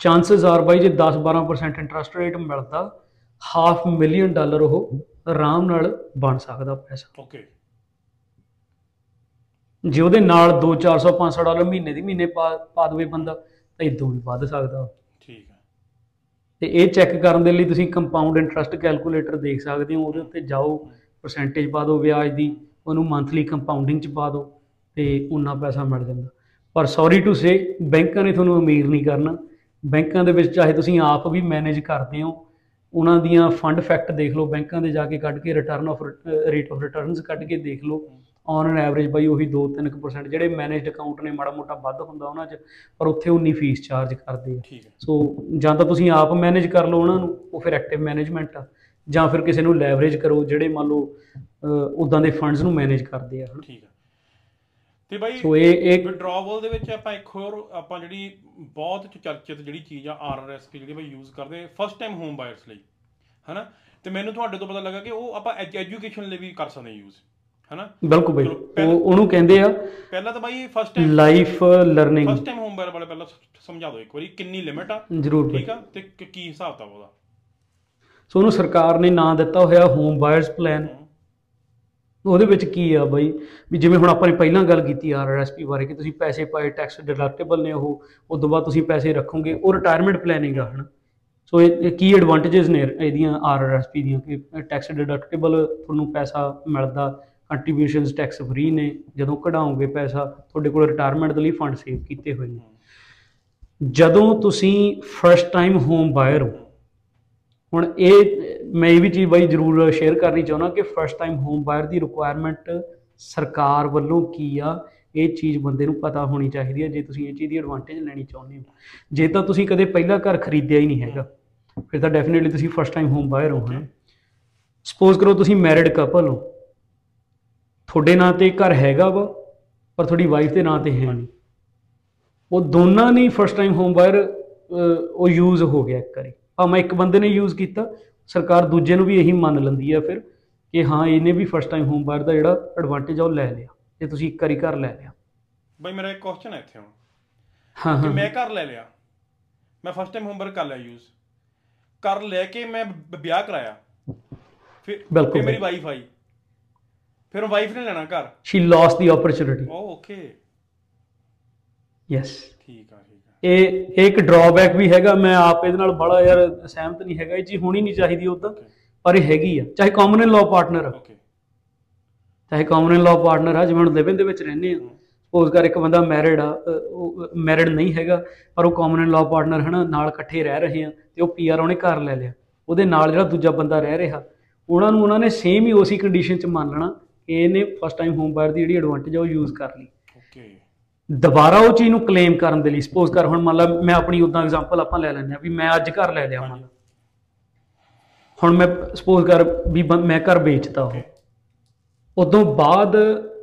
ਚਾਂਸਸ ਆਰ ਬਾਈ ਜੇ 10-12% ਇੰਟਰਸਟ ਰੇਟ ਮਿਲਦਾ ਹਾਫ ਮਿਲੀਅਨ ਡਾਲਰ ਉਹ ਆਰਾਮ ਨਾਲ ਬਣ ਸਕਦਾ ਪੈਸਾ। ਓਕੇ ਜੇ ਉਹਦੇ ਨਾਲ 2 400 500 ਡਾਲਰ ਮਹੀਨੇ ਦੀ ਮਹੀਨੇ ਪਾ ਪਾ ਦੇਵੇ ਬੰਦਾ ਤਾਂ ਇਦੋਂ ਵੀ ਵੱਧ ਸਕਦਾ। ਠੀਕ ਹੈ। ਤੇ ਇਹ ਚੈੱਕ ਕਰਨ ਦੇ ਲਈ ਤੁਸੀਂ ਕੰਪਾਊਂਡ ਇੰਟਰਸਟ ਕੈਲਕੂਲੇਟਰ ਦੇਖ ਸਕਦੇ ਹੋ ਉਹਦੇ ਉੱਤੇ ਜਾਓ ਪਰਸੈਂਟੇਜ ਪਾ ਦਿਓ ਵਿਆਜ ਦੀ। ਉਹਨੂੰ ਮੰਥਲੀ ਕੰਪਾਊਂਡਿੰਗ ਚ ਪਾ ਦਿਓ ਤੇ ਉਨਾ ਪੈਸਾ ਮਿਲ ਜਾਂਦਾ। ਪਰ ਸੌਰੀ ਟੂ ਸੇ ਬੈਂਕਾਂ ਨੇ ਤੁਹਾਨੂੰ ਅਮੀਰ ਨਹੀਂ ਕਰਨਾ। ਬੈਂਕਾਂ ਦੇ ਵਿੱਚ ਚਾਹੇ ਤੁਸੀਂ ਆਪ ਵੀ ਮੈਨੇਜ ਕਰਦੇ ਹੋ ਉਹਨਾਂ ਦੀਆਂ ਫੰਡ ਫੈਕਟ ਦੇਖ ਲਓ ਬੈਂਕਾਂ ਦੇ ਜਾ ਕੇ ਕੱਢ ਕੇ return of rate of returns ਕੱਢ ਕੇ ਦੇਖ ਲਓ। ਔਨ ਐਨ ਐਵਰੇਜ ਬਾਈ ਉਹੀ 2-3% ਜਿਹੜੇ ਮੈਨੇਜਡ ਅਕਾਊਂਟ ਨੇ ਮਾੜਾ ਮੋਟਾ ਵੱਧ ਹੁੰਦਾ ਉਹਨਾਂ 'ਚ ਪਰ ਉੱਥੇ ਉਨੀ ਫੀਸ ਚਾਰਜ ਕਰਦੇ ਆ। ਸੋ ਜਾਂ ਤਾਂ ਤੁਸੀਂ ਆਪ ਮੈਨੇਜ ਕਰ ਲਓ ਉਹਨਾਂ ਨੂੰ ਉਹ ਫਿਰ ਐਕਟਿਵ ਮੈਨੇਜਮੈਂਟ ਆ। ਜਾਂ ਫਿਰ ਕਿਸੇ ਨੂੰ ਲੈਵਰੇਜ ਕਰੋ ਜਿਹੜੇ ਮੰਨ ਲਓ ਉਦਾਂ ਦੇ ਫੰਡਸ ਨੂੰ ਮੈਨੇਜ ਕਰਦੇ ਆ ਠੀਕ ਹੈ ਤੇ ਬਾਈ ਸੋ ਇਹ ਇੱਕ ਵਿਡਰਾਵਲ ਦੇ ਵਿੱਚ ਆਪਾਂ ਇੱਕ ਹੋਰ ਆਪਾਂ ਜਿਹੜੀ ਬਹੁਤ ਚਰਚਿਤ ਜਿਹੜੀ ਚੀਜ਼ ਆ ਆਰਆਰਐਸ ਜਿਹੜੀ ਆਪਾਂ ਯੂਜ਼ ਕਰਦੇ ਫਸਟ ਟਾਈਮ ਹੋਮ ਬਾਇਰਸ ਲਈ ਹਨਾ? ਤੇ ਮੈਨੂੰ ਤੁਹਾਡੇ ਤੋਂ ਪਤਾ ਲੱਗਾ ਕਿ ਉਹ ਆਪਾਂ ਐਜੂਕੇਸ਼ਨ ਲਈ ਵੀ ਕਰ ਸਕਦੇ ਯੂਜ਼ ਹਨਾ? ਬਿਲਕੁਲ ਬਈ। ਉਹ ਉਹਨੂੰ ਕਹਿੰਦੇ ਆ ਪਹਿਲਾਂ ਤਾਂ ਬਾਈ first time life learning first time home buyer ਵਾਲੇ ਪਹਿਲਾਂ ਸਮਝਾ ਦਿਓ ਇੱਕ ਵਾਰੀ ਕਿੰਨੀ ਲਿਮਿਟ ਆ ਜ਼ਰੂਰ ਠੀਕ ਆ? ਤੇ ਕੀ ਹਿਸਾਬ ਤਾਂ ਉਹਦਾ? ਸੋ ਉਹਨੂੰ ਸਰਕਾਰ ਨੇ ਨਾਂ ਦਿੱਤਾ ਹੋਇਆ ਹੋਮ ਬਾਇਰਸ ਪਲਾਨ ਉਹਦੇ ਵਿੱਚ ਕੀ ਆ ਬਾਈ? ਵੀ ਜਿਵੇਂ ਹੁਣ ਆਪਾਂ ਨੇ ਪਹਿਲਾਂ ਗੱਲ ਕੀਤੀ ਆਰਆਰਐਸਪੀ ਬਾਰੇ ਕਿ ਤੁਸੀਂ ਪੈਸੇ ਪਾਏ ਟੈਕਸ ਡਿਡਕਟੇਬਲ ਨੇ ਉਹ, ਉਸ ਤੋਂ ਬਾਅਦ ਤੁਸੀਂ ਪੈਸੇ ਰੱਖੋਗੇ, ਉਹ ਰਿਟਾਇਰਮੈਂਟ ਪਲੈਨਿੰਗ ਆ ਹਨ। ਸੋ ਇਹ ਇਹ ਕੀ ਐਡਵਾਂਟੇजेस ਨੇ ਇਹਦੀਆਂ ਆਰਆਰਐਸਪੀ ਦੀਆਂ ਕਿ ਟੈਕਸ ਡਿਡਕਟੇਬਲ ਤੁਹਾਨੂੰ ਪੈਸਾ ਮਿਲਦਾ ਕੰਟਰੀਬਿਊਸ਼ਨਸ ਟੈਕਸ ਫ੍ਰੀ ਨੇ, ਜਦੋਂ ਕਢਾਓਗੇ ਪੈਸਾ, ਤੁਹਾਡੇ ਕੋਲ ਰਿਟਾਇਰਮੈਂਟ ਦੇ ਲਈ ਫੰਡ ਸੇਵ ਕੀਤੇ ਹੋਏ ਨੇ। ਜਦੋਂ ਤੁਸੀਂ ਫਰਸਟ ਟਾਈਮ ਹੋਮ ਬਾਇਰ ਹੋ ਹੁਣ ਇਹ, ਮੈਂ ਇਹ ਵੀ ਚੀਜ਼ ਬਾਈ ਜ਼ਰੂਰ ਸ਼ੇਅਰ ਕਰਨੀ ਚਾਹੁੰਦਾ ਕਿ ਫਰਸਟ ਟਾਈਮ ਹੋਮ ਬਾਇਰ ਦੀ ਰਿਕੁਆਇਰਮੈਂਟ ਸਰਕਾਰ ਵੱਲੋਂ ਕੀ ਆ, ਇਹ ਚੀਜ਼ ਬੰਦੇ ਨੂੰ ਪਤਾ ਹੋਣੀ ਚਾਹੀਦੀ ਹੈ ਜੇ ਤੁਸੀਂ ਇਹ ਚੀਜ਼ ਦੀ ਐਡਵਾਂਟੇਜ ਲੈਣੀ ਚਾਹੁੰਦੇ ਹੋ। ਜੇ ਤਾਂ ਤੁਸੀਂ ਕਦੇ ਪਹਿਲਾ ਘਰ ਖਰੀਦਿਆ ਹੀ ਨਹੀਂ ਹੈਗਾ, ਫਿਰ ਤਾਂ ਡੈਫੀਨਿਟਲੀ ਤੁਸੀਂ ਫਰਸਟ ਟਾਈਮ ਹੋਮ ਬਾਇਰ ਹੋ, ਹਨਾ? ਸਪੋਜ਼ ਕਰੋ ਤੁਸੀਂ ਮੈਰਿਡ ਕਪਲ ਹੋ। ਤੁਹਾਡੇ ਨਾਂ ਤੇ ਘਰ ਹੈਗਾ ਵਾ, ਪਰ ਤੁਹਾਡੀ ਵਾਈਫ ਦੇ ਨਾਂ ਤੇ ਹੈ ਨਹੀਂ। ਉਹ ਦੋਨਾਂ ਨੇ ਫਰਸਟ ਟਾਈਮ ਹੋਮ ਬਾਇਰ ਉਹ ਯੂਜ਼ ਹੋ ਗਿਆ ਇੱਕ ਵਾਰੀ। ਭਾਵੇਂ ਇੱਕ ਬੰਦੇ ਨੇ ਯੂਜ਼ ਕੀਤਾ। ਸਰਕਾਰ ਦੂਜੇ ਨੂੰ ਵੀ ਇਹੀ ਮੰਨ ਲੈਂਦੀ ਆ ਫਿਰ ਕਿ ਹਾਂ ਇਹਨੇ ਵੀ ਫਸਟ ਟਾਈਮ ਹੋਮ ਬਾਇਰ ਦਾ ਜਿਹੜਾ ਐਡਵਾਂਟੇਜ ਆ ਉਹ ਲੈ ਲਿਆ। ਜੇ ਤੁਸੀਂ ਇੱਕ ਵਾਰੀ ਘਰ ਲੈ ਲਿਆ। ਬਈ ਮੇਰਾ ਇੱਕ ਕੁਐਸਚਨ ਹੈ ਇੱਥੇ ਹੁਣ। ਹਾਂ ਕਿ ਮੈਂ ਘਰ ਲੈ ਲਿਆ। ਮੈਂ ਫਸਟ ਟਾਈਮ ਹੋਮ ਬਾਇਰ ਕਰ ਲਿਆ ਯੂਜ਼ ਕਰ ਲੈ ਕੇ ਮੈਂ ਵਿਆਹ ਕਰਾਇਆ। ਫਿਰ ਫਿਰ ਮੇਰੀ ਵਾਈਫ ਆਈ। ਫਿਰ ਵਾਈਫ ਨੇ ਲੈਣਾ ਘਰ। ਸ਼ੀ ਲਾਸਟ ਦੀ ਓਪਰਚ्युनिटी ਓਕੇ ਯੈਸ ਠੀਕ ਆ। ਇਹ ਇੱਕ ਡਰਾਬੈਕ ਵੀ ਹੈਗਾ ਮੈਂ ਆਪ ਇਹਦੇ ਨਾਲ ਬੜਾ ਯਾਰ ਸਹਿਮਤ ਨਹੀਂ ਹੈਗਾ ਇਹ ਚੀਜ਼ ਹੋਣੀ ਨਹੀਂ ਚਾਹੀਦੀ ਉਦਾਂ ਪਰ ਇਹ ਹੈਗੀ ਆ ਚਾਹੇ ਕਾਮਨ ਲਾਅ ਪਾਰਟਨਰ ਆ। ਚਾਹੇ ਕਾਮਨ ਲਾਅ ਪਾਰਟਨਰ ਆ ਜਿਵੇਂ ਹੁਣ ਲਿਵਿੰਗ ਦੇ ਵਿੱਚ ਰਹਿੰਦੇ ਆ ਸਪੋਜ਼ ਕਰ ਇੱਕ ਬੰਦਾ ਮੈਰਿਡ ਆ ਉਹ ਮੈਰਿਡ ਨਹੀਂ ਹੈਗਾ ਪਰ ਉਹ ਕਾਮਨ ਲਾਅ ਪਾਰਟਨਰ ਹਨਾ ਨਾਲ ਇਕੱਠੇ ਰਹਿ ਰਹੇ ਆ ਤੇ ਉਹ ਪੀਆਰ ਉਹਨੇ ਘਰ ਲੈ ਲਿਆ ਉਹਦੇ ਨਾਲ ਜਿਹੜਾ ਦੂਜਾ ਬੰਦਾ ਰਹਿ ਰਿਹਾ ਉਹਨਾਂ ਨੂੰ ਉਹਨਾਂ ਨੇ ਸੇਮ ਹੀ ਉਸੇ ਕੰਡੀਸ਼ਨ 'ਚ ਮੰਨ ਲੈਣਾ ਕਿ ਇਹਨੇ ਫਸਟ ਟਾਈਮ ਹੋਮ ਬਾਇਰ ਦੀ ਜਿਹੜੀ ਐਡਵਾਂਟੇਜ ਆ ਉਹ ਯੂਜ਼ ਕਰ ਲਈ। ਦੁਬਾਰਾ ਉਹ ਚੀਜ਼ ਨੂੰ ਕਲੇਮ ਕਰਨ ਦੇ ਲਈ ਸਪੋਜ਼ ਕਰ ਹੁਣ ਮੰਨ ਲਾ ਮੈਂ ਆਪਣੀ ਉਦਾਂ ਐਗਜ਼ਾਮਪਲ ਆਪਾਂ ਲੈ ਲੈਂਦੇ ਆ ਵੀ ਮੈਂ ਅੱਜ ਘਰ ਲੈ ਲਿਆ ਮੰਨ ਲਾ। ਹੁਣ ਮੈਂ ਸਪੋਜ਼ ਕਰ ਵੀ ਮੈਂ ਘਰ ਵੇਚਤਾ ਉਹ। ਉਦੋਂ ਬਾਅਦ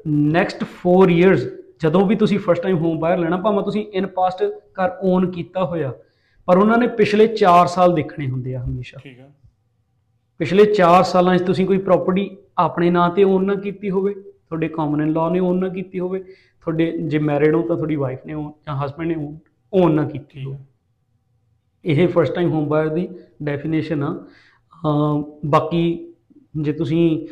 ਨੈਕਸਟ 4 ਇਅਰਸ ਜਦੋਂ ਵੀ ਤੁਸੀਂ ਫਸਟ ਟਾਈਮ ਹੋਮ ਬਾਇਰ ਲੈਣਾ ਭਾਵੇਂ ਤੁਸੀਂ ਇਨ ਪਾਸਟ ਘਰ ਓਨ ਕੀਤਾ ਹੋਇਆ ਪਰ ਉਹਨਾਂ ਨੇ ਪਿਛਲੇ 4 ਸਾਲ ਦੇਖਣੇ ਹੁੰਦੇ ਆ ਹਮੇਸ਼ਾ। ਠੀਕ ਆ। ਪਿਛਲੇ 4 ਸਾਲਾਂ 'ਚ ਤੁਸੀਂ ਕੋਈ ਪ੍ਰਾਪਰਟੀ ਆਪਣੇ ਨਾਂ ਤੇ ਓਨ ਨਾ ਕੀਤੀ ਹੋਵੇ ਤੁਹਾਡੇ ਕਾਮਨ ਲਾਅ ਨੇ ਓਨ ਨਾ ਕੀਤੀ ਹੋਵੇ ਤੁਹਾਡੇ ਜੇ ਮੈਰਿਡ ਹੋ ਤਾਂ ਤੁਹਾਡੀ ਵਾਈਫ ਨੇ own ਜਾਂ ਹਸਬੰਡ ਨੇ ਓਨ ਨਾ ਕੀਤੀ ਆ ਇਹ ਫਰਸਟ ਟਾਈਮ ਹੋਮ ਬਾਇਰ ਦੀ ਡੈਫੀਨੇਸ਼ਨ ਆ। ਬਾਕੀ ਜੇ ਤੁਸੀਂ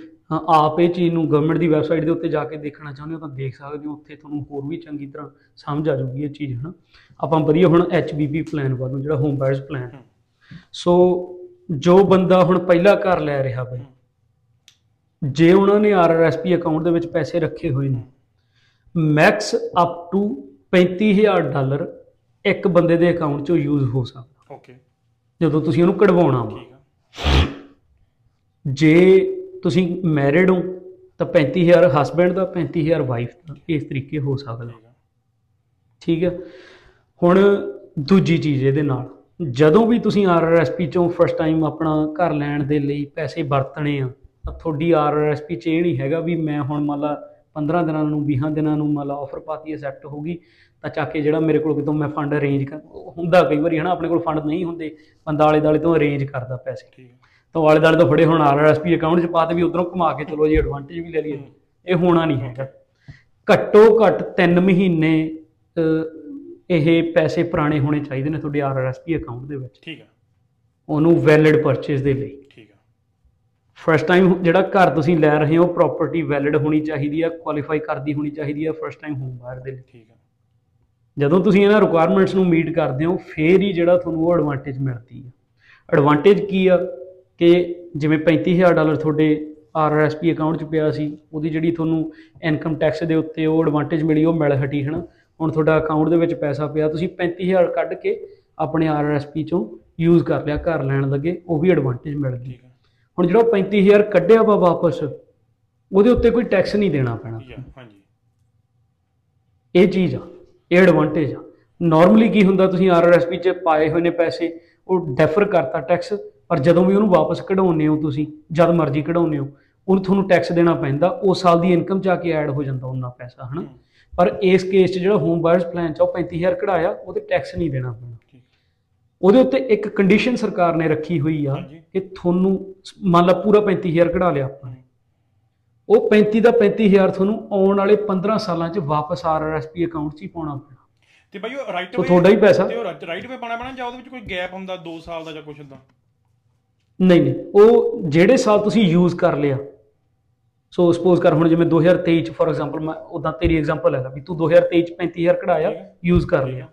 ਆਪ ਇਹ ਚੀਜ਼ ਨੂੰ ਗਵਰਨਮੈਂਟ ਦੀ ਵੈਬਸਾਈਟ ਦੇ ਉੱਤੇ ਜਾ ਕੇ ਦੇਖਣਾ ਚਾਹੁੰਦੇ ਹੋ ਤਾਂ ਦੇਖ ਸਕਦੇ ਹੋ ਉੱਥੇ ਤੁਹਾਨੂੰ ਹੋਰ ਵੀ ਚੰਗੀ ਤਰ੍ਹਾਂ ਸਮਝ ਆ ਜਾਊਗੀ ਇਹ ਚੀਜ਼ ਹਨਾ। ਆਪਾਂ ਵਧੀਆ ਹੁਣ HBP ਪਲਾਨ ਵੱਲ ਨੂੰ ਜਿਹੜਾ ਹੋਮ ਬਾਇਰਸ ਪਲਾਨ ਸੋ ਜੋ ਬੰਦਾ ਹੁਣ ਪਹਿਲਾ ਘਰ ਲੈ ਰਿਹਾ ਬਈ ਜੇ ਉਹਨਾਂ ਨੇ RRSP ਅਕਾਊਂਟ ਦੇ ਵਿੱਚ ਪੈਸੇ ਰੱਖੇ ਹੋਏ ਨੇ ਮੈਕਸ ਅਪ ਟੂ 35000 ਡਾਲਰ ਇੱਕ ਬੰਦੇ ਦੇ ਅਕਾਊਂਟ 'ਚੋਂ ਯੂਜ਼ ਹੋ ਸਕਦਾ। ਓਕੇ ਜਦੋਂ ਤੁਸੀਂ ਉਹਨੂੰ ਕਢਵਾਉਣਾ ਵਾ। ਜੇ ਤੁਸੀਂ ਮੈਰਿਡ ਹੋ ਤਾਂ 35000 ਹਸਬੈਂਡ ਦਾ 35000 ਵਾਈਫ ਦਾ ਇਸ ਤਰੀਕੇ ਹੋ ਸਕਦਾ। ਠੀਕ ਹੈ ਹੁਣ ਦੂਜੀ ਚੀਜ਼ ਇਹਦੇ ਨਾਲ ਜਦੋਂ ਵੀ ਤੁਸੀਂ ਆਰਆਰਐਸਪੀ ਚੋਂ ਫਸਟ ਟਾਈਮ ਆਪਣਾ ਘਰ ਲੈਣ ਦੇ ਲਈ ਪੈਸੇ ਵਰਤਣੇ ਆ ਤਾਂ ਤੁਹਾਡੀ ਆਰਆਰਐਸਪੀ ਚ ਇਹ ਨਹੀਂ ਹੈਗਾ ਵੀ ਮੈਂ ਹੁਣ ਮੰਨ ਲਾ 15 ਦਿਨਾਂ ਨੂੰ 20 ਦਿਨਾਂ ਨੂੰ ਮੰਨ ਲਾ ਆਫਰ ਪਾਤੀ ਐਕਸੈਪਟ ਹੋਗੀ ਤਾਂ ਚੱਕ ਕੇ ਜਿਹੜਾ ਮੇਰੇ ਕੋਲ ਕਿਤੋਂ ਮੈਂ ਫੰਡ ਅਰੇਂਜ ਕਰ ਹੁੰਦਾ ਕਈ ਵਾਰੀ ਹਨਾ ਆਪਣੇ ਕੋਲ ਫੰਡ ਨਹੀਂ ਹੁੰਦੇ ਬੰਦਾ ਆਲੇ ਦਾਲੇ ਤੋਂ ਅਰੇਂਜ ਕਰਦਾ ਪੈਸੇ। ਠੀਕ ਤਾਂ ਆਲੇ ਦਾਲੇ ਤੋਂ ਫੜੇ ਹੁਣ ਆਰਆਰਐਸਪੀ ਅਕਾਊਂਟ 'ਚ ਪਾਤੇ ਵੀ ਉਧਰੋਂ ਕਮਾ ਕੇ ਚਲੋ ਜੀ ਐਡਵਾਂਟੇਜ ਵੀ ਲੈ ਲਈਏ। ਇਹ ਹੋਣਾ ਨਹੀਂ ਹੈਗਾ। ਘੱਟੋ ਘੱਟ 3 ਮਹੀਨੇ ਇਹ ਪੈਸੇ ਪੁਰਾਣੇ ਹੋਣੇ ਚਾਹੀਦੇ ਨੇ ਤੁਹਾਡੇ ਆਰਆਰਐਸਪੀ ਅਕਾਊਂਟ ਦੇ ਵਿੱਚ। ਠੀਕ ਆ ਉਹਨੂੰ ਵੈਲਿਡ ਪਰਚੇਸ ਦੇ ਲਈ। ਫਸਟ ਟਾਈਮ ਜਿਹੜਾ ਘਰ ਤੁਸੀਂ ਲੈ ਰਹੇ ਹੋ ਪ੍ਰਾਪਰਟੀ ਵੈਲਿਡ ਹੋਣੀ ਚਾਹੀਦੀ ਹੈ ਕੁਆਲੀਫਾਈ ਕਰਦੀ ਹੋਣੀ ਚਾਹੀਦੀ ਹੈ ਫਸਟ ਟਾਈਮ ਹੋਮ ਬਾਇਰ ਦੇ ਲਈ। ਠੀਕ ਆ। ਜਦੋਂ ਤੁਸੀਂ ਇਹਨਾਂ ਰਿਕੁਆਇਰਮੈਂਟਸ ਨੂੰ ਮੀਟ ਕਰਦੇ ਹੋ ਫੇਰ ਹੀ ਜਿਹੜਾ ਤੁਹਾਨੂੰ ਉਹ ਐਡਵਾਂਟੇਜ ਮਿਲਦੀ ਹੈ ਐਡਵਾਂਟੇਜ ਕੀ ਆ? ਕਿ ਜਿਵੇਂ 35000 ਡਾਲਰ ਤੁਹਾਡੇ ਆਰਆਰਐਸਪੀ ਅਕਾਊਂਟ 'ਚ ਪਿਆ ਸੀ ਉਹਦੀ ਜਿਹੜੀ ਤੁਹਾਨੂੰ ਇਨਕਮ ਟੈਕਸ ਦੇ ਉੱਤੇ ਉਹ ਐਡਵਾਂਟੇਜ ਮਿਲੀ ਉਹ ਮਿਲ ਹਟੀ ਹਨਾ? ਹੁਣ ਤੁਹਾਡਾ ਅਕਾਊਂਟ ਦੇ ਵਿੱਚ ਪੈਸਾ ਪਿਆ ਤੁਸੀਂ 35000 ਕੱਢ ਕੇ ਆਪਣੇ ਆਰਆਰਐਸਪੀ 'ਚੋਂ ਯੂਜ਼ ਕਰ ਲਿਆ ਘਰ ਲੈਣ ਲੱਗੇ ਉਹ ਵੀ ਐਡਵਾਂਟੇਜ ਮਿਲ ਗਈ। ਆ। ਹੁਣ ਜਿਹੜਾ 35000 ਕੱਢਿਆ ਵਾ ਵਾਪਸ ਉਹਦੇ ਉੱਤੇ ਕੋਈ ਟੈਕਸ ਨਹੀਂ ਦੇਣਾ ਪੈਣਾ। ਹਾਂਜੀ। ਇਹ ਚੀਜ਼ ਆ ਇਹ ਐਡਵਾਂਟੇਜ ਆ। ਨਾਰਮਲੀ ਕੀ ਹੁੰਦਾ ਤੁਸੀਂ ਆਰਆਰਐਸਪੀ 'ਚ ਪਾਏ ਹੋਏ ਨੇ ਪੈਸੇ ਉਹ ਡੈਫਰ ਕਰਤਾ ਟੈਕਸ ਪਰ ਜਦੋਂ ਵੀ ਉਹਨੂੰ ਵਾਪਸ ਕਢਾਉਂਦੇ ਹੋ ਤੁਸੀਂ ਜਦ ਮਰਜ਼ੀ ਕਢਾਉਂਦੇ ਹੋ ਉਹਨੂੰ ਤੁਹਾਨੂੰ ਟੈਕਸ ਦੇਣਾ ਪੈਂਦਾ ਉਸ ਸਾਲ ਦੀ ਇਨਕਮ 'ਚ ਆ ਕੇ ਐਡ ਹੋ ਜਾਂਦਾ ਉਹਨਾਂ ਪੈਸਾ ਹਨਾ? ਪਰ ਇਸ ਕੇਸ 'ਚ ਜਿਹੜਾ ਹੋਮ ਬਾਇਰਸ ਪਲਾਨ 'ਚ ਉਹ 35000 ਕਢਾਇਆ ਉਹਤੇ ਟੈਕਸ ਨਹੀਂ ਦੇਣਾ ਪੈਣਾ। ਉਹਦੇ ਉੱਤੇ ਇੱਕ ਕੰਡੀਸ਼ਨ ਸਰਕਾਰ ਨੇ ਰੱਖੀ ਹੋਈ ਆ। ਕਿ ਤੁਹਾਨੂੰ ਮੰਨ ਲਾ ਪੂਰਾ 35000 ਕਢਾ ਲਿਆ ਆਪਾਂ ਨੇ। ਉਹ 35 ਦਾ 35000 ਤੁਹਾਨੂੰ ਆਉਣ ਵਾਲੇ 15 ਸਾਲਾਂ 'ਚ ਵਾਪਸ ਆਰਆਰਐਸਪੀ ਅਕਾਊਂਟ 'ਚ ਹੀ ਪਾਉਣਾ ਪੈਣਾ। ਤੇ ਬਾਈ ਉਹ ਰਾਈਟ ਸੋ ਤੁਹਾਡਾ ਹੀ ਪੈਸਾ। ਤੇ ਉਹ ਰਾਈਟ ਵੇ ਪਾਣਾ ਪੈਣਾ ਜਾਂ ਉਹਦੇ ਵਿੱਚ ਕੋਈ ਗੈਪ ਹੁੰਦਾ 2 ਸਾਲ ਦਾ ਜਾਂ ਕੁਝ ਇਦਾਂ ਨਹੀਂ ਨਹੀਂ ਉਹ ਜਿਹੜੇ ਸਾਲ ਤੁਸੀਂ ਯੂਜ਼ ਕਰ ਲਿਆ। ਸੋ ਸਪੋਜ਼ ਕਰ ਹੁਣ ਜਿਵੇਂ 2023 ਚ ਫੋਰ ਐਗਜ਼ਾਮਪਲ ਮੈਂ ਉਦਾਂ ਤੇਰੀ ਐਗਜ਼ਾਮਪਲ ਹੈਗਾ ਵੀ ਤੂੰ 2023 ਚ 35000 ਕਢਾਇਆ ਯੂਜ਼ ਕਰ ਲਿਆ।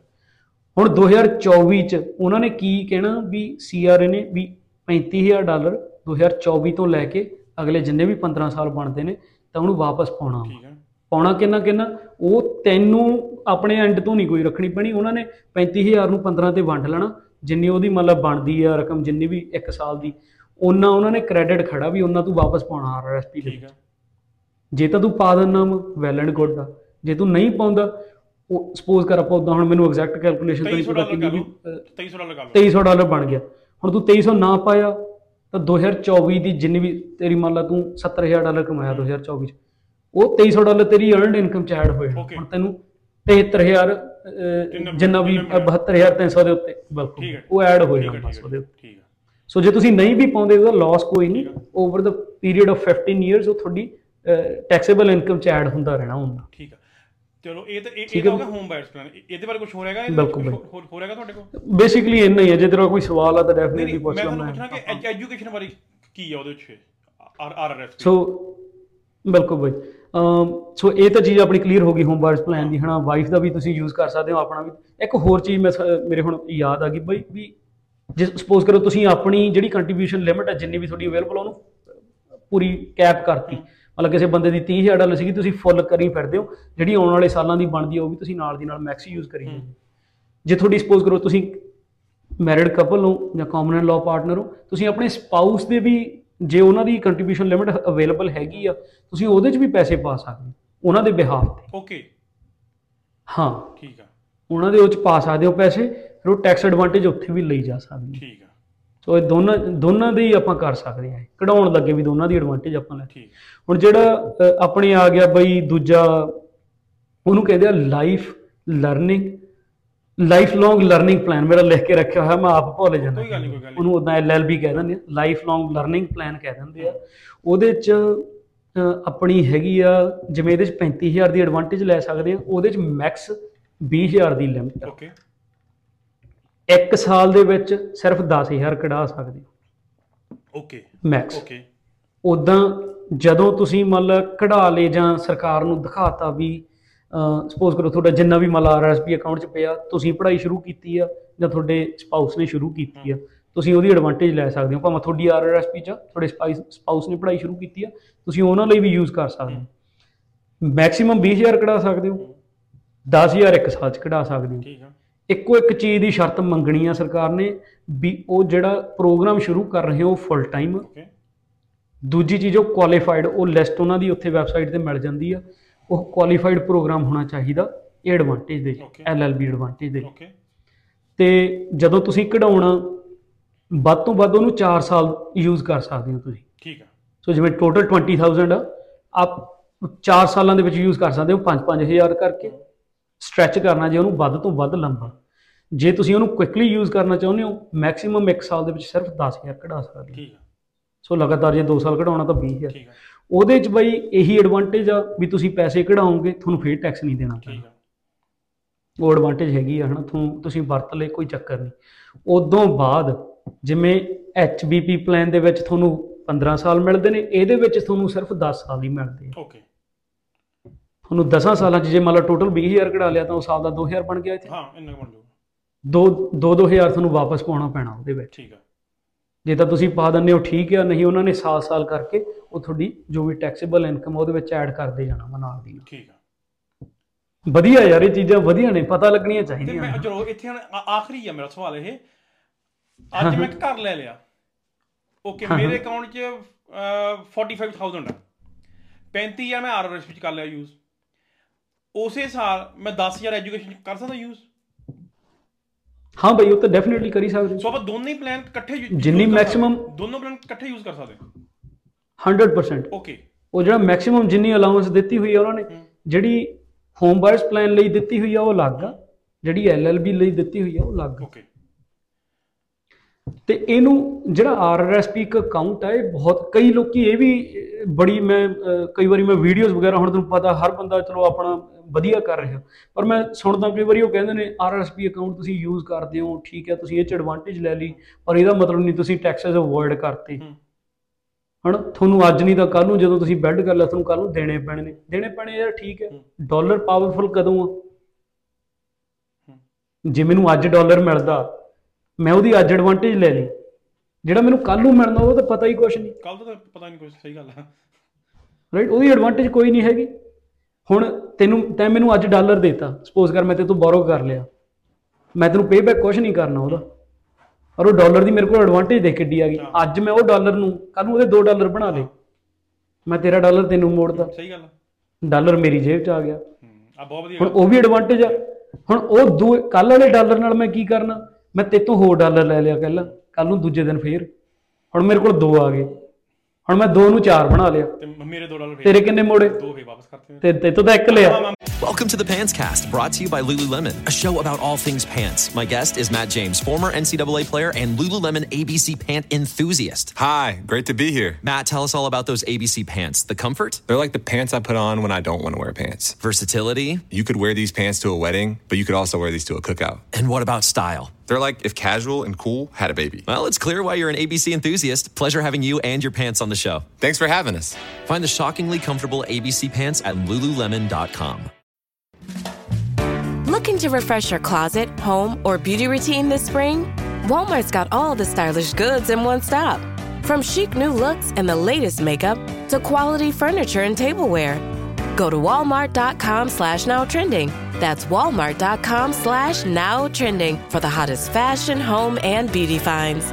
ਹੁਣ 2024 ਚ ਉਹਨਾਂ ਨੇ ਕੀ ਕਹਿਣਾ ਵੀ ਸੀਆਰਏ ਨੇ ਵੀ 35000 ਡਾਲਰ 2024 ਤੋਂ ਲੈ ਕੇ ਅਗਲੇ ਜਿੰਨੇ ਵੀ 15 ਸਾਲ ਬਣਦੇ ਨੇ ਤਾਂ ਉਹਨੂੰ ਵਾਪਸ ਪਾਉਣਾ ਵਾ। ਠੀਕ ਹੈ। ਪਾਉਣਾ ਕਿੰਨਾ ਕਿੰਨਾ? ਉਹ ਤੈਨੂੰ ਆਪਣੇ ਐਂਡ ਤੋਂ ਨਹੀਂ ਕੋਈ ਰੱਖਣੀ ਪੈਣੀ। ਉਹਨਾਂ ਨੇ 35000 ਨੂੰ 15 ਤੇ ਵੰਡ ਲੈਣਾ। ਜਿੰਨੀ ਉਹਦੀ ਮਤਲਬ ਬਣਦੀ ਆ ਰਕਮ ਜਿੰਨੀ ਵੀ 1 ਸਾਲ ਦੀ ਉਹਨਾਂ ਉਹਨਾਂ ਨੇ ਕ੍ਰੈਡਿਟ ਖੜਾ ਵੀ ਉਹਨਾਂ ਤੂੰ ਵਾਪਸ ਪਾਉਣਾ ਆਰਐਸਪੀ ਦੇ ਜੇ ਤਾਂ ਤੂੰ ਪਾ ਦਿੰਦਾ ਵੈਲ ਐਂਡ ਗੁੱਡ ਆ ਜੇ ਤੂੰ ਨਹੀਂ ਪਾਉਂਦਾ ਉਹ ਸਪੋਜ਼ ਕਰ ਆਪਾਂ ਉਦਾਂ ਹੁਣ ਮੈਨੂੰ ਐਗਜ਼ੈਕਟ ਕੈਲਕੂਲੇਸ਼ਨ ਤਾਂ ਨਹੀਂ 2300 ਪਤਾ ਕਿੰਨੀ ਵੀ ਲਓ। ਅਹ, 2300 ਡਾਲਰ ਕਰ ਲਓ। 2300 ਡਾਲਰ ਬਣ ਗਿਆ। ਹੁਣ ਤੂੰ 2300 ਨਾ ਪਾਇਆ ਤਾਂ 2024 ਦੀ ਜਿੰਨੀ ਵੀ ਤੇਰੀ ਮੰਨ ਲਾ ਤੂੰ 70000 ਡਾਲਰ ਕਮਾਇਆ 2024 ਚ ਉਹ 2300 ਡਾਲਰ ਤੇਰੀ ਅਰਨਡ ਇਨਕਮ ਚ ਐਡ Okay. ਹੁਣ ਤੈਨੂੰ 73000 ਅਹ, ਤਿੰਨ- ਜਿੰਨਾ ਵੀ ਤਿੰਨ- 72300 ਦੇ ਉੱਤੇ। ਉਹ ਐਡ ਹੋ ਜਾਣਾ ਬਸ ਉਹਦੇ ਉੱਤੇ। ਸੋ ਜੇ ਤੁਸੀਂ ਨਹੀਂ ਵੀ ਪਾਉਂਦੇ ਉਹਦਾ ਲਾਸ ਕੋਈ ਨਹੀਂ। Over the period of 15 years ਉਹ ਤੁਹਾਡੀ ਟੈਕਸੇਬਲ ਇਨਕਮ ਚ ਐਡ ਹੁੰਦਾ ਰਹਿਣਾ ਹੁੰਦਾ। ਠੀਕ ਹੈ। ਚਲੋ ਇਹ ਤਾਂ ਇਹ। ਤਾਂ ਹੋ। ਗਿਆ ਹੋਮ ਬਾਇਰਸ ਪਲਾਨ ਇਹਦੇ ਬਾਰੇ ਕੁਝ ਹੋ ਰਿਹਾਗਾ ਬਿਲਕੁਲ, ਹੋਰ ਬਿਲਕੁਲ। ਹੋਰ ਹੈਗਾ ਤੁਹਾਡੇ ਕੋਲ? ਬੇਸਿਕਲੀ ਇੰਨਾ ਹੀ ਹੈ ਜੇ ਤੇਰਾ ਕੋਈ ਸਵਾਲ ਆ ਤਾਂ ਡੈਫੀਨਿਟਲੀ ਪੁੱਛ ਮੈਂ ਲਾ ਤੁਹਾਨੂੰ ਮੈਂ। ਪੁੱਛਣਾ ਕਿ ਐਜੂਕੇਸ਼ਨ ਬਾਰੇ ਕੀ ਆ ਉਹਦੇ ਵਿੱਚ? ਆਰ ਆਰ ਐਸ ਸੋ ਬਿਲਕੁਲ ਬਈ। ਅਮ ਸੋ ਇਹ ਤਾਂ ਚੀਜ਼ ਆਪਣੀ ਕਲੀਅਰ ਹੋ ਗਈ ਹੋਮ ਬਾਰਸ ਪਲਾਨ ਦੀ ਹਨਾ? ਵਾਈਫ ਦਾ ਵੀ ਤੁਸੀਂ ਯੂਜ਼ ਕਰ ਸਕਦੇ ਹੋ ਆਪਣਾ ਵੀ। ਇੱਕ ਹੋਰ ਚੀਜ਼ ਮੈਂ ਮੇਰੇ ਹੁਣ ਯਾਦ ਆ ਗਈ ਬਈ ਵੀ ਜੇ ਸਪੋਜ਼ ਕਰੋ ਤੁਸੀਂ ਆਪਣੀ ਜਿਹੜੀ ਕੰਟਰੀਬਿਊਸ਼ਨ ਲਿਮਿਟ ਹੈ ਜਿੰਨੀ ਵੀ ਤੁਹਾਡੀ ਅਵੇਲੇਬਲ ਉਹਨੂੰ ਪੂਰੀ ਕੈਪ ਕਰਤੀ। ਮਤਲਬ ਕਿਸੇ ਬੰਦੇ ਦੀ 30000 ਡਾਲਰ ਸੀਗੀ ਤੁਸੀਂ ਫੁੱਲ ਕਰੀ ਫਿਰਦੇ ਹੋ। ਜਿਹੜੀ ਆਉਣ ਵਾਲੇ ਸਾਲਾਂ ਦੀ ਬਣਦੀ ਉਹ ਵੀ ਤੁਸੀਂ ਨਾਲ ਦੀ ਨਾਲ ਮੈਕਸ ਯੂਜ਼ ਕਰੀ ਹੋ। ਜੇ ਤੁਹਾਡੀ ਸਪੋਜ਼ ਕਰੋ ਤੁਸੀਂ ਮੈਰਿਡ ਕਪਲ ਹੋ ਜਾਂ ਕਾਮਨ ਲਾਅ ਪਾਰਟਨਰ ਹੋ ਤੁਸੀਂ ਆਪਣੇ ਸਪਾਊਸ ਦੇ ਵੀ ਜੇ ਉਹਨਾਂ ਦੀ ਕੰਟਰੀਬਿਊਸ਼ਨ ਲਿਮਿਟ ਅਵੇਲੇਬਲ ਹੈਗੀ ਆ ਤੁਸੀਂ ਉਹਦੇ 'ਚ ਵੀ ਪੈਸੇ ਪਾ ਸਕਦੇ ਹੋ ਉਹਨਾਂ ਦੇ ਬਿਹਾਫ ਤੇ। ਓਕੇ ਹਾਂ। ਠੀਕ ਆ। ਉਹਨਾਂ ਦੇ ਉਹ 'ਚ ਪਾ ਸਕਦੇ ਹੋ ਪੈਸੇ ਫਿਰ ਉਹ ਟੈਕਸ ਐਡਵਾਂਟੇਜ ਉੱਥੇ ਵੀ ਲਈ ਜਾ ਸਕਦੀ ਠੀਕ ਆ। ਸੋ ਇਹ ਦੋਨਾਂ ਦੋਨਾਂ ਦੇ ਹੀ ਆਪਾਂ ਕਰ ਸਕਦੇ ਹਾਂ। ਕਢਾਉਣ ਲੱਗੇ ਵੀ ਦੋਨਾਂ ਦੀ ਐਡਵਾਂਟੇਜ ਆਪਾਂ ਲੈ। ਠੀਕ। ਹੁਣ ਜਿਹੜਾ ਆਪਣੇ ਆ ਗਿਆ ਬਈ ਦੂਜਾ ਉਹਨੂੰ ਕਹਿੰਦੇ ਆ life learning life long learning plan ਮੇਰਾ ਲਿਖ ਕੇ ਰੱਖਿਆ ਹੋਇਆ ਮੈਂ ਆਪ ਭੁੱਲ ਜਾਂਦਾ। ਕੋਈ ਗੱਲ ਨਹੀਂ, ਕੋਈ ਗੱਲ। ਉਹਨੂੰ ਉਦਾਂ ਐਲਐਲਬੀ ਕਹਿ ਦਿੰਦੇ ਆ। ਲਾਈਫ ਲੌਂਗ ਲਰਨਿੰਗ ਪਲਾਨ ਕਹਿ ਦਿੰਦੇ ਆ। ਉਹਦੇ ਚ ਆਪਣੀ ਹੈਗੀ ਆ ਜਿਵੇਂ ਇਹਦੇ ਚ 35000 ਦੀ ਐਡਵਾਂਟੇਜ ਲੈ ਸਕਦੇ ਆ ਉਹਦੇ ਚ ਮੈਕਸ 20000 ਦੀ ਲਿਮਿਟ ਓਕੇ ਇੱਕ ਸਾਲ ਦੇ ਵਿੱਚ ਸਿਰਫ 10000 ਕਢਾ ਸਕਦੇ ਹੋ। ਓਕੇ। Max okay. ਉਦਾਂ ਜਦੋਂ ਤੁਸੀਂ ਮੰਨ ਲਾ ਕਢਾ ਲੇ ਜਾਂ ਸਰਕਾਰ ਨੂੰ ਦਿਖਾਤਾ ਵੀ ਸਪੋਜ਼ ਕਰੋ ਤੁਹਾਡਾ ਜਿੰਨਾ ਵੀ ਮੰਨ ਲਾ ਆਰਐਸਪੀ ਅਕਾਊਂਟ 'ਚ ਪਿਆ ਤੁਸੀਂ ਪੜ੍ਹਾਈ ਸ਼ੁਰੂ ਕੀਤੀ ਆ ਜਾਂ ਤੁਹਾਡੇ ਸਪਾਊਸ ਨੇ ਸ਼ੁਰੂ ਕੀਤੀ ਆ ਤੁਸੀਂ ਉਹਦੀ ਐਡਵਾਂਟੇਜ ਲੈ ਸਕਦੇ ਹੋ। ਭਾਵੇਂ ਤੁਹਾਡੀ ਆਰਐਸਪੀ 'ਚ ਤੁਹਾਡੇ ਸਪਾਊਸ ਨੇ ਪੜ੍ਹਾਈ ਸ਼ੁਰੂ ਕੀਤੀ ਆ ਤੁਸੀਂ ਉਹਨਾਂ ਲਈ ਵੀ ਯੂਜ਼ ਕਰ ਸਕਦੇ ਹੋ। ਮੈਕਸਿਮਮ 20000 ਕਢਾ ਸਕਦੇ ਹੋ। 10000 ਇੱਕ ਸਾਲ 'ਚ ਕਢਾ ਸਕਦੇ ਹੋ। ਠੀਕ ਆ। ਇੱਕੋ ਇੱਕ ਚੀਜ਼ ਦੀ ਸ਼ਰਤ ਮੰਗਣੀ ਆ ਸਰਕਾਰ ਨੇ ਵੀ ਉਹ ਜਿਹੜਾ ਪ੍ਰੋਗਰਾਮ ਸ਼ੁਰੂ ਕਰ ਰਹੇ ਹੋ ਫੁੱਲ ਟਾਈਮ ਦੂਜੀ ਚੀਜ਼ ਉਹ ਕੁਆਲੀਫਾਈਡ ਉਹ ਲਿਸਟ ਉਹਨਾਂ ਦੀ ਉੱਥੇ ਵੈਬਸਾਈਟ ਤੇ ਮਿਲ ਜਾਂਦੀ ਆ। ਉਹ ਕੁਆਲੀਫਾਈਡ ਪ੍ਰੋਗਰਾਮ ਹੋਣਾ ਚਾਹੀਦਾ ਇਹ ਐਡਵਾਂਟੇਜ ਦੇ. ਐਲਐਲਬੀ ਐਡਵਾਂਟੇਜ ਦੇ ਤੇ ਜਦੋਂ ਤੁਸੀਂ ਕਢਾਉਣਾ ਵੱਧ ਤੋਂ ਵੱਧ ਉਹਨੂੰ 4 ਸਾਲ ਯੂਜ਼ ਕਰ ਸਕਦੇ ਹੋ ਤੁਸੀਂ। ਠੀਕ ਆ। ਸੋ ਜਿਵੇਂ ਟੋਟਲ 20000 ਆ ਆਪ 4 ਸਾਲਾਂ ਦੇ ਵਿੱਚ ਯੂਜ਼ ਕਰ ਸਕਦੇ ਹੋ 5-5000 ਕਰਕੇ। ਸਟ੍ਰੈਚ ਕਰਨਾ ਜੇ ਉਹਨੂੰ ਵੱਧ ਤੋਂ ਵੱਧ ਲੰਬਾ। ਜੇ ਤੁਸੀਂ ਉਹਨੂੰ ਕੁਇਕਲੀ ਯੂਜ਼ ਕਰਨਾ ਚਾਹੁੰਦੇ ਹੋ ਮੈਕਸਿਮਮ 1 ਸਾਲ ਦੇ ਵਿੱਚ ਸਿਰਫ 10000 ਕਢਾ ਸਕਦੇ ਹੋ। ਠੀਕ ਆ। ਸੋ ਲਗਾਤਾਰ ਜੇ 2 ਸਾਲ ਕਢਾਉਣਾ ਤਾਂ 20000 ਠੀਕ ਆ। ਉਹਦੇ ਚ ਬਈ ਇਹੀ ਐਡਵਾਂਟੇਜ ਆ ਵੀ ਤੁਸੀਂ ਪੈਸੇ ਕਢਾਓਗੇ ਤੁਹਾਨੂੰ ਫੇਰ ਟੈਕਸ ਨਹੀਂ ਦੇਣਾ ਠੀਕ ਆ। ਉਹ ਐਡਵਾਂਟੇਜ ਹੈਗੀ ਆ ਹਨਾ? ਤੁਹਾਨੂੰ ਤੁਸੀਂ ਵਰਤ ਲੈ ਕੋਈ ਚੱਕਰ ਨਹੀਂ। ਉਦੋਂ ਬਾਅਦ ਜਿਵੇਂ HBP ਪਲਾਨ ਦੇ ਵਿੱਚ ਤੁਹਾਨੂੰ 15 ਸਾਲ ਮਿਲਦੇ ਨੇ ਇਹਦੇ ਵਿੱਚ ਤੁਹਾਨੂੰ ਸਿਰਫ 10 ਸਾਲ ਹੀ ਮਿਲਦੇ ਆ। ਓਕੇ ਤੁਹਾਨੂੰ 10 ਸਾਲਾਂ 'ਚ ਜੇ ਮੰਨ ਲਓ ਟੋਟਲ 20000 ਕਢਾ ਲਿਆ ਤਾਂ ਉਹ ਸਾਲ ਦਾ 2000 ਬਣ ਗਿਆ ਇੱਥੇ। ਹਾਂ ਇੰਨਾ ਬਣ ਜਾਊਗਾ। ਦੋ 2-2000 ਤੁਹਾਨੂੰ ਵਾਪਸ ਪਾਉਣਾ ਪੈਣਾ ਉਹਦੇ ਵਿੱਚ। ਠੀਕ ਆ। ਜੇ ਤਾਂ ਤੁਸੀਂ ਪਾ ਦਿੰਦੇ ਹੋ ਠੀਕ ਆ ਨਹੀਂ ਉਹਨਾਂ ਨੇ ਸਾਲ-ਸਾਲ ਕਰਕੇ ਉਹ ਤੁਹਾਡੀ ਜੋ ਵੀ ਟੈਕਸੇਬਲ ਇਨਕਮ ਉਹਦੇ ਵਿੱਚ ਐਡ ਕਰਦੇ ਜਾਣਾ ਵਾ ਨਾਲ ਦੀ। ਨਾਲ ਠੀਕ ਆ। ਵਧੀਆ ਯਾਰ ਇਹ ਚੀਜ਼ਾਂ ਵਧੀਆ ਨੇ ਪਤਾ ਲੱਗਣੀਆਂ ਤੇ ਚਾਹੀਦੀਆਂ ਮੈਂ ਨੇ। ਚਲੋ ਇੱਥੇ ਹੁਣ ਆਖਰੀ ਆ ਮੇਰਾ ਸਵਾਲ ਇਹ। ਅੱਜ ਮੈਂ ਇੱਕ ਘਰ ਲੈ ਲਿਆ। ਓਕੇ ਮੇਰੇ ਅਕਾਊਂਟ 'ਚ ਅਹ, 45000 ਆ। 35000 ਮੈਂ ਆਰਆਰਐਸ ਵਿੱਚ ਕਰ ਲਿਆ ਯੂਜ਼ ਉਸੇ ਸਾਲ ਮੈਂ 10000 ਐਜੂਕੇਸ਼ਨ ਕਰ ਸਕਦਾ ਯੂਜ਼ ਹਾਂ ਬਈ ਉਹ ਤਾਂ ਡੈਫੀਨਿਟਲੀ ਕਰੀ ਸਕਦੇ ਹੋ। ਸੋ ਆਪਾਂ ਦੋਨੇ ਹੀ ਪਲਾਨ ਇਕੱਠੇ ਜਿੰਨੀ ਸਕਦੇ। ਦੋਨੋਂ ਪਲਾਨ ਇਕੱਠੇ ਯੂਜ਼ ਕਰ ਸਕਦੇ 100% ਓਕੇ ਉਹ ਜਿਹੜਾ ਮੈਕਸਿਮਮ ਜਿੰਨੀ ਅਲਾਉਂਸ ਦਿੱਤੀ ਹੋਈ ਆ ਉਹਨਾਂ ਨੇ ਜਿਹੜੀ ਹੋਮ ਬਾਇਰਸ ਪਲਾਨ ਲਈ ਦਿੱਤੀ ਹੋਈ ਆ ਉਹ ਅਲੱਗ ਆ। ਜਿਹੜੀ ਐਲਐਲਬੀ ਲਈ ਦਿੱਤੀ ਹੋਈ ਆ ਉਹ ਅਲੱਗ ਓਕੇ ਤੇ ਇਹਨੂੰ ਜਿਹੜਾ ਆਰਆਰਐਸਪੀ ਇੱਕ ਅਕਾਊਂਟ ਹੈ ਇਹ ਬਹੁਤ ਕਈ ਲੋਕੀ ਇਹ ਵੀ ਬੜੀ ਮੈਂ ਕਈ ਵਾਰੀ ਮੈਂ ਵੀਡੀਓਜ਼ ਵਗੈਰਾ ਹੁਣ ਤੁਹਾਨੂੰ ਪਤਾ ਹਰ ਬੰਦਾ ਚਲੋ ਆਪਣਾ ਵਧੀਆ ਕਰ ਰਿਹਾ ਪਰ ਮੈਂ ਸੁਣਦਾ ਕਈ ਵਾਰੀ ਉਹ ਕਹਿੰਦੇ ਨੇ ਆਰਆਰਐਸਪੀ ਅਕਾਊਂਟ ਤੁਸੀਂ ਯੂਜ਼ ਕਰਦੇ ਹੋ ਠੀਕ ਹੈ ਤੁਸੀਂ ਇਹ ਚ ਐਡਵਾਂਟੇਜ ਲੈ ਲਈ ਪਰ ਇਹਦਾ ਮਤਲਬ ਨਹੀਂ ਤੁਸੀਂ ਟੈਕਸਸ ਅਵੋਇਡ ਕਰਤੇ। ਹੂੰ। ਹਣ ਤੁਹਾਨੂੰ ਅੱਜ ਨਹੀਂ ਤਾਂ ਕੱਲ ਨੂੰ ਜਦੋਂ ਤੁਸੀਂ ਬਿਲਡ ਕਰ ਲਿਆ ਤੁਹਾਨੂੰ ਕੱਲ ਨੂੰ ਦੇਣੇ ਪੈਣੇ ਨੇ। ਦੇਣੇ ਪੈਣੇ ਯਾਰ ਠੀਕ ਹੈ। ਡਾਲਰ ਪਾਵਰਫੁਲ ਕਦੋਂ ਆ? ਜੇ ਮੈਨੂੰ ਅੱਜ ਡਾਲਰ ਮਿਲਦਾ ਮੈਂ ਉਹਦੀ ਅੱਜ ਐਡਵਾਂਟੇਜ ਲੈ ਲਈ। ਜਿਹੜਾ ਮੈਨੂੰ ਕੱਲ ਨੂੰ ਮਿਲਣਾ ਉਹ ਤਾਂ ਪਤਾ ਹੀ ਕੁਛ ਨਹੀਂ। ਕੱਲ ਤਾਂ ਪਤਾ ਨਹੀਂ ਕੁਝ ਸਹੀ ਗੱਲ ਆ। ਰਾਈਟ ਉਹਦੀ ਐਡਵਾਂਟੇਜ ਕੋਈ ਨਹੀਂ ਹੈਗੀ। ਹੁਣ ਤੈਨੂੰ ਤੈਂ ਮੈਨੂੰ ਅੱਜ ਡਾਲਰ ਦੇਤਾ। ਸਪੋਜ਼ ਕਰ ਮੈਂ ਤੇ ਤੂੰ ਬੋਰੋ ਕਰ ਲਿਆ। ਮੈਂ ਤੈਨੂੰ ਪੇ ਬੈਕ ਕੁਝ ਨਹੀਂ ਕਰਨਾ ਉਹਦਾ। ਔਰ ਉਹ ਡਾਲਰ ਦੀ ਮੇਰੇ ਕੋਲ ਐਡਵਾਂਟੇਜ ਦੇਖ ਕਿੱਡੀ ਆ ਗਈ। ਅੱਜ ਮੈਂ ਉਹ ਡਾਲਰ ਨੂੰ ਕੱਲ ਨੂੰ ਉਹਦੇ 2 ਡਾਲਰ ਬਣਾ ਲੇ ਮੈਂ ਤੇਰਾ ਡਾਲਰ ਤੈਨੂੰ ਮੋੜਦਾ ਸਹੀ ਗੱਲ ਡਾਲਰ ਮੇਰੀ ਜੇਬ 'ਚ ਆ ਗਿਆ। ਆ ਬਹੁਤ ਵਧੀਆ ਹੁਣ ਉਹ ਵੀ ਐਡਵਾਂਟੇਜ ਆ। ਹੁਣ ਉਹ ਦੋ ਕੱਲ ਵਾਲੇ ਡਾਲਰ ਨਾਲ ਮੈਂ ਕੀ ਕਰਨਾ? ਮੈਂ ਤੇਤੋਂ ਹੋਰ ਡਾਲਰ ਲੈ ਲਿਆ ਕੱਲ ਕੱਲ ਨੂੰ ਦੂਜੇ ਦਿਨ ਫੇਰ। ਹੁਣ ਮੇਰੇ ਕੋਲ ਦੋ ਆ ਗਏ। ਹੁਣ ਮੈਂ ਦੋ ਨੂੰ ਚਾਰ ਬਣਾ ਲਿਆ ਤੇ ਮੇਰੇ 2 ਡਾਲਰ ਤੇਰੇ ਕਿੰਨੇ ਮੋੜੇ ਦੋ ਫੇ ਵਾਪਸ ਕਰਤੇ ਤੇ ਤੇਤੋਂ ਤਾਂ ਇੱਕ ਲਿਆ Welcome to the Pants Cast, brought to you by Lululemon, a show about all things pants. My guest is Matt James, former NCAA player and Lululemon ABC pant enthusiast. Hi, great to be here. Matt, tell us all about those ABC pants. The comfort, They're like the pants I put on when I don't want to wear pants. versatility, You could wear these pants to a wedding, but you could also wear these to a cookout. and what about style? They're like if casual and cool had a baby. Well, it's clear why you're an ABC enthusiast. Pleasure having you and your pants on the show. Thanks for having us. Find the shockingly comfortable ABC pants at lululemon.com. Looking to refresh your closet, home, or beauty routine this spring? Walmart's got all the stylish goods in one stop. From chic new looks and the latest makeup to quality furniture and tableware. Go to walmart.com slash now trending. That's walmart.com slash now trending for the hottest fashion, home, and beauty finds.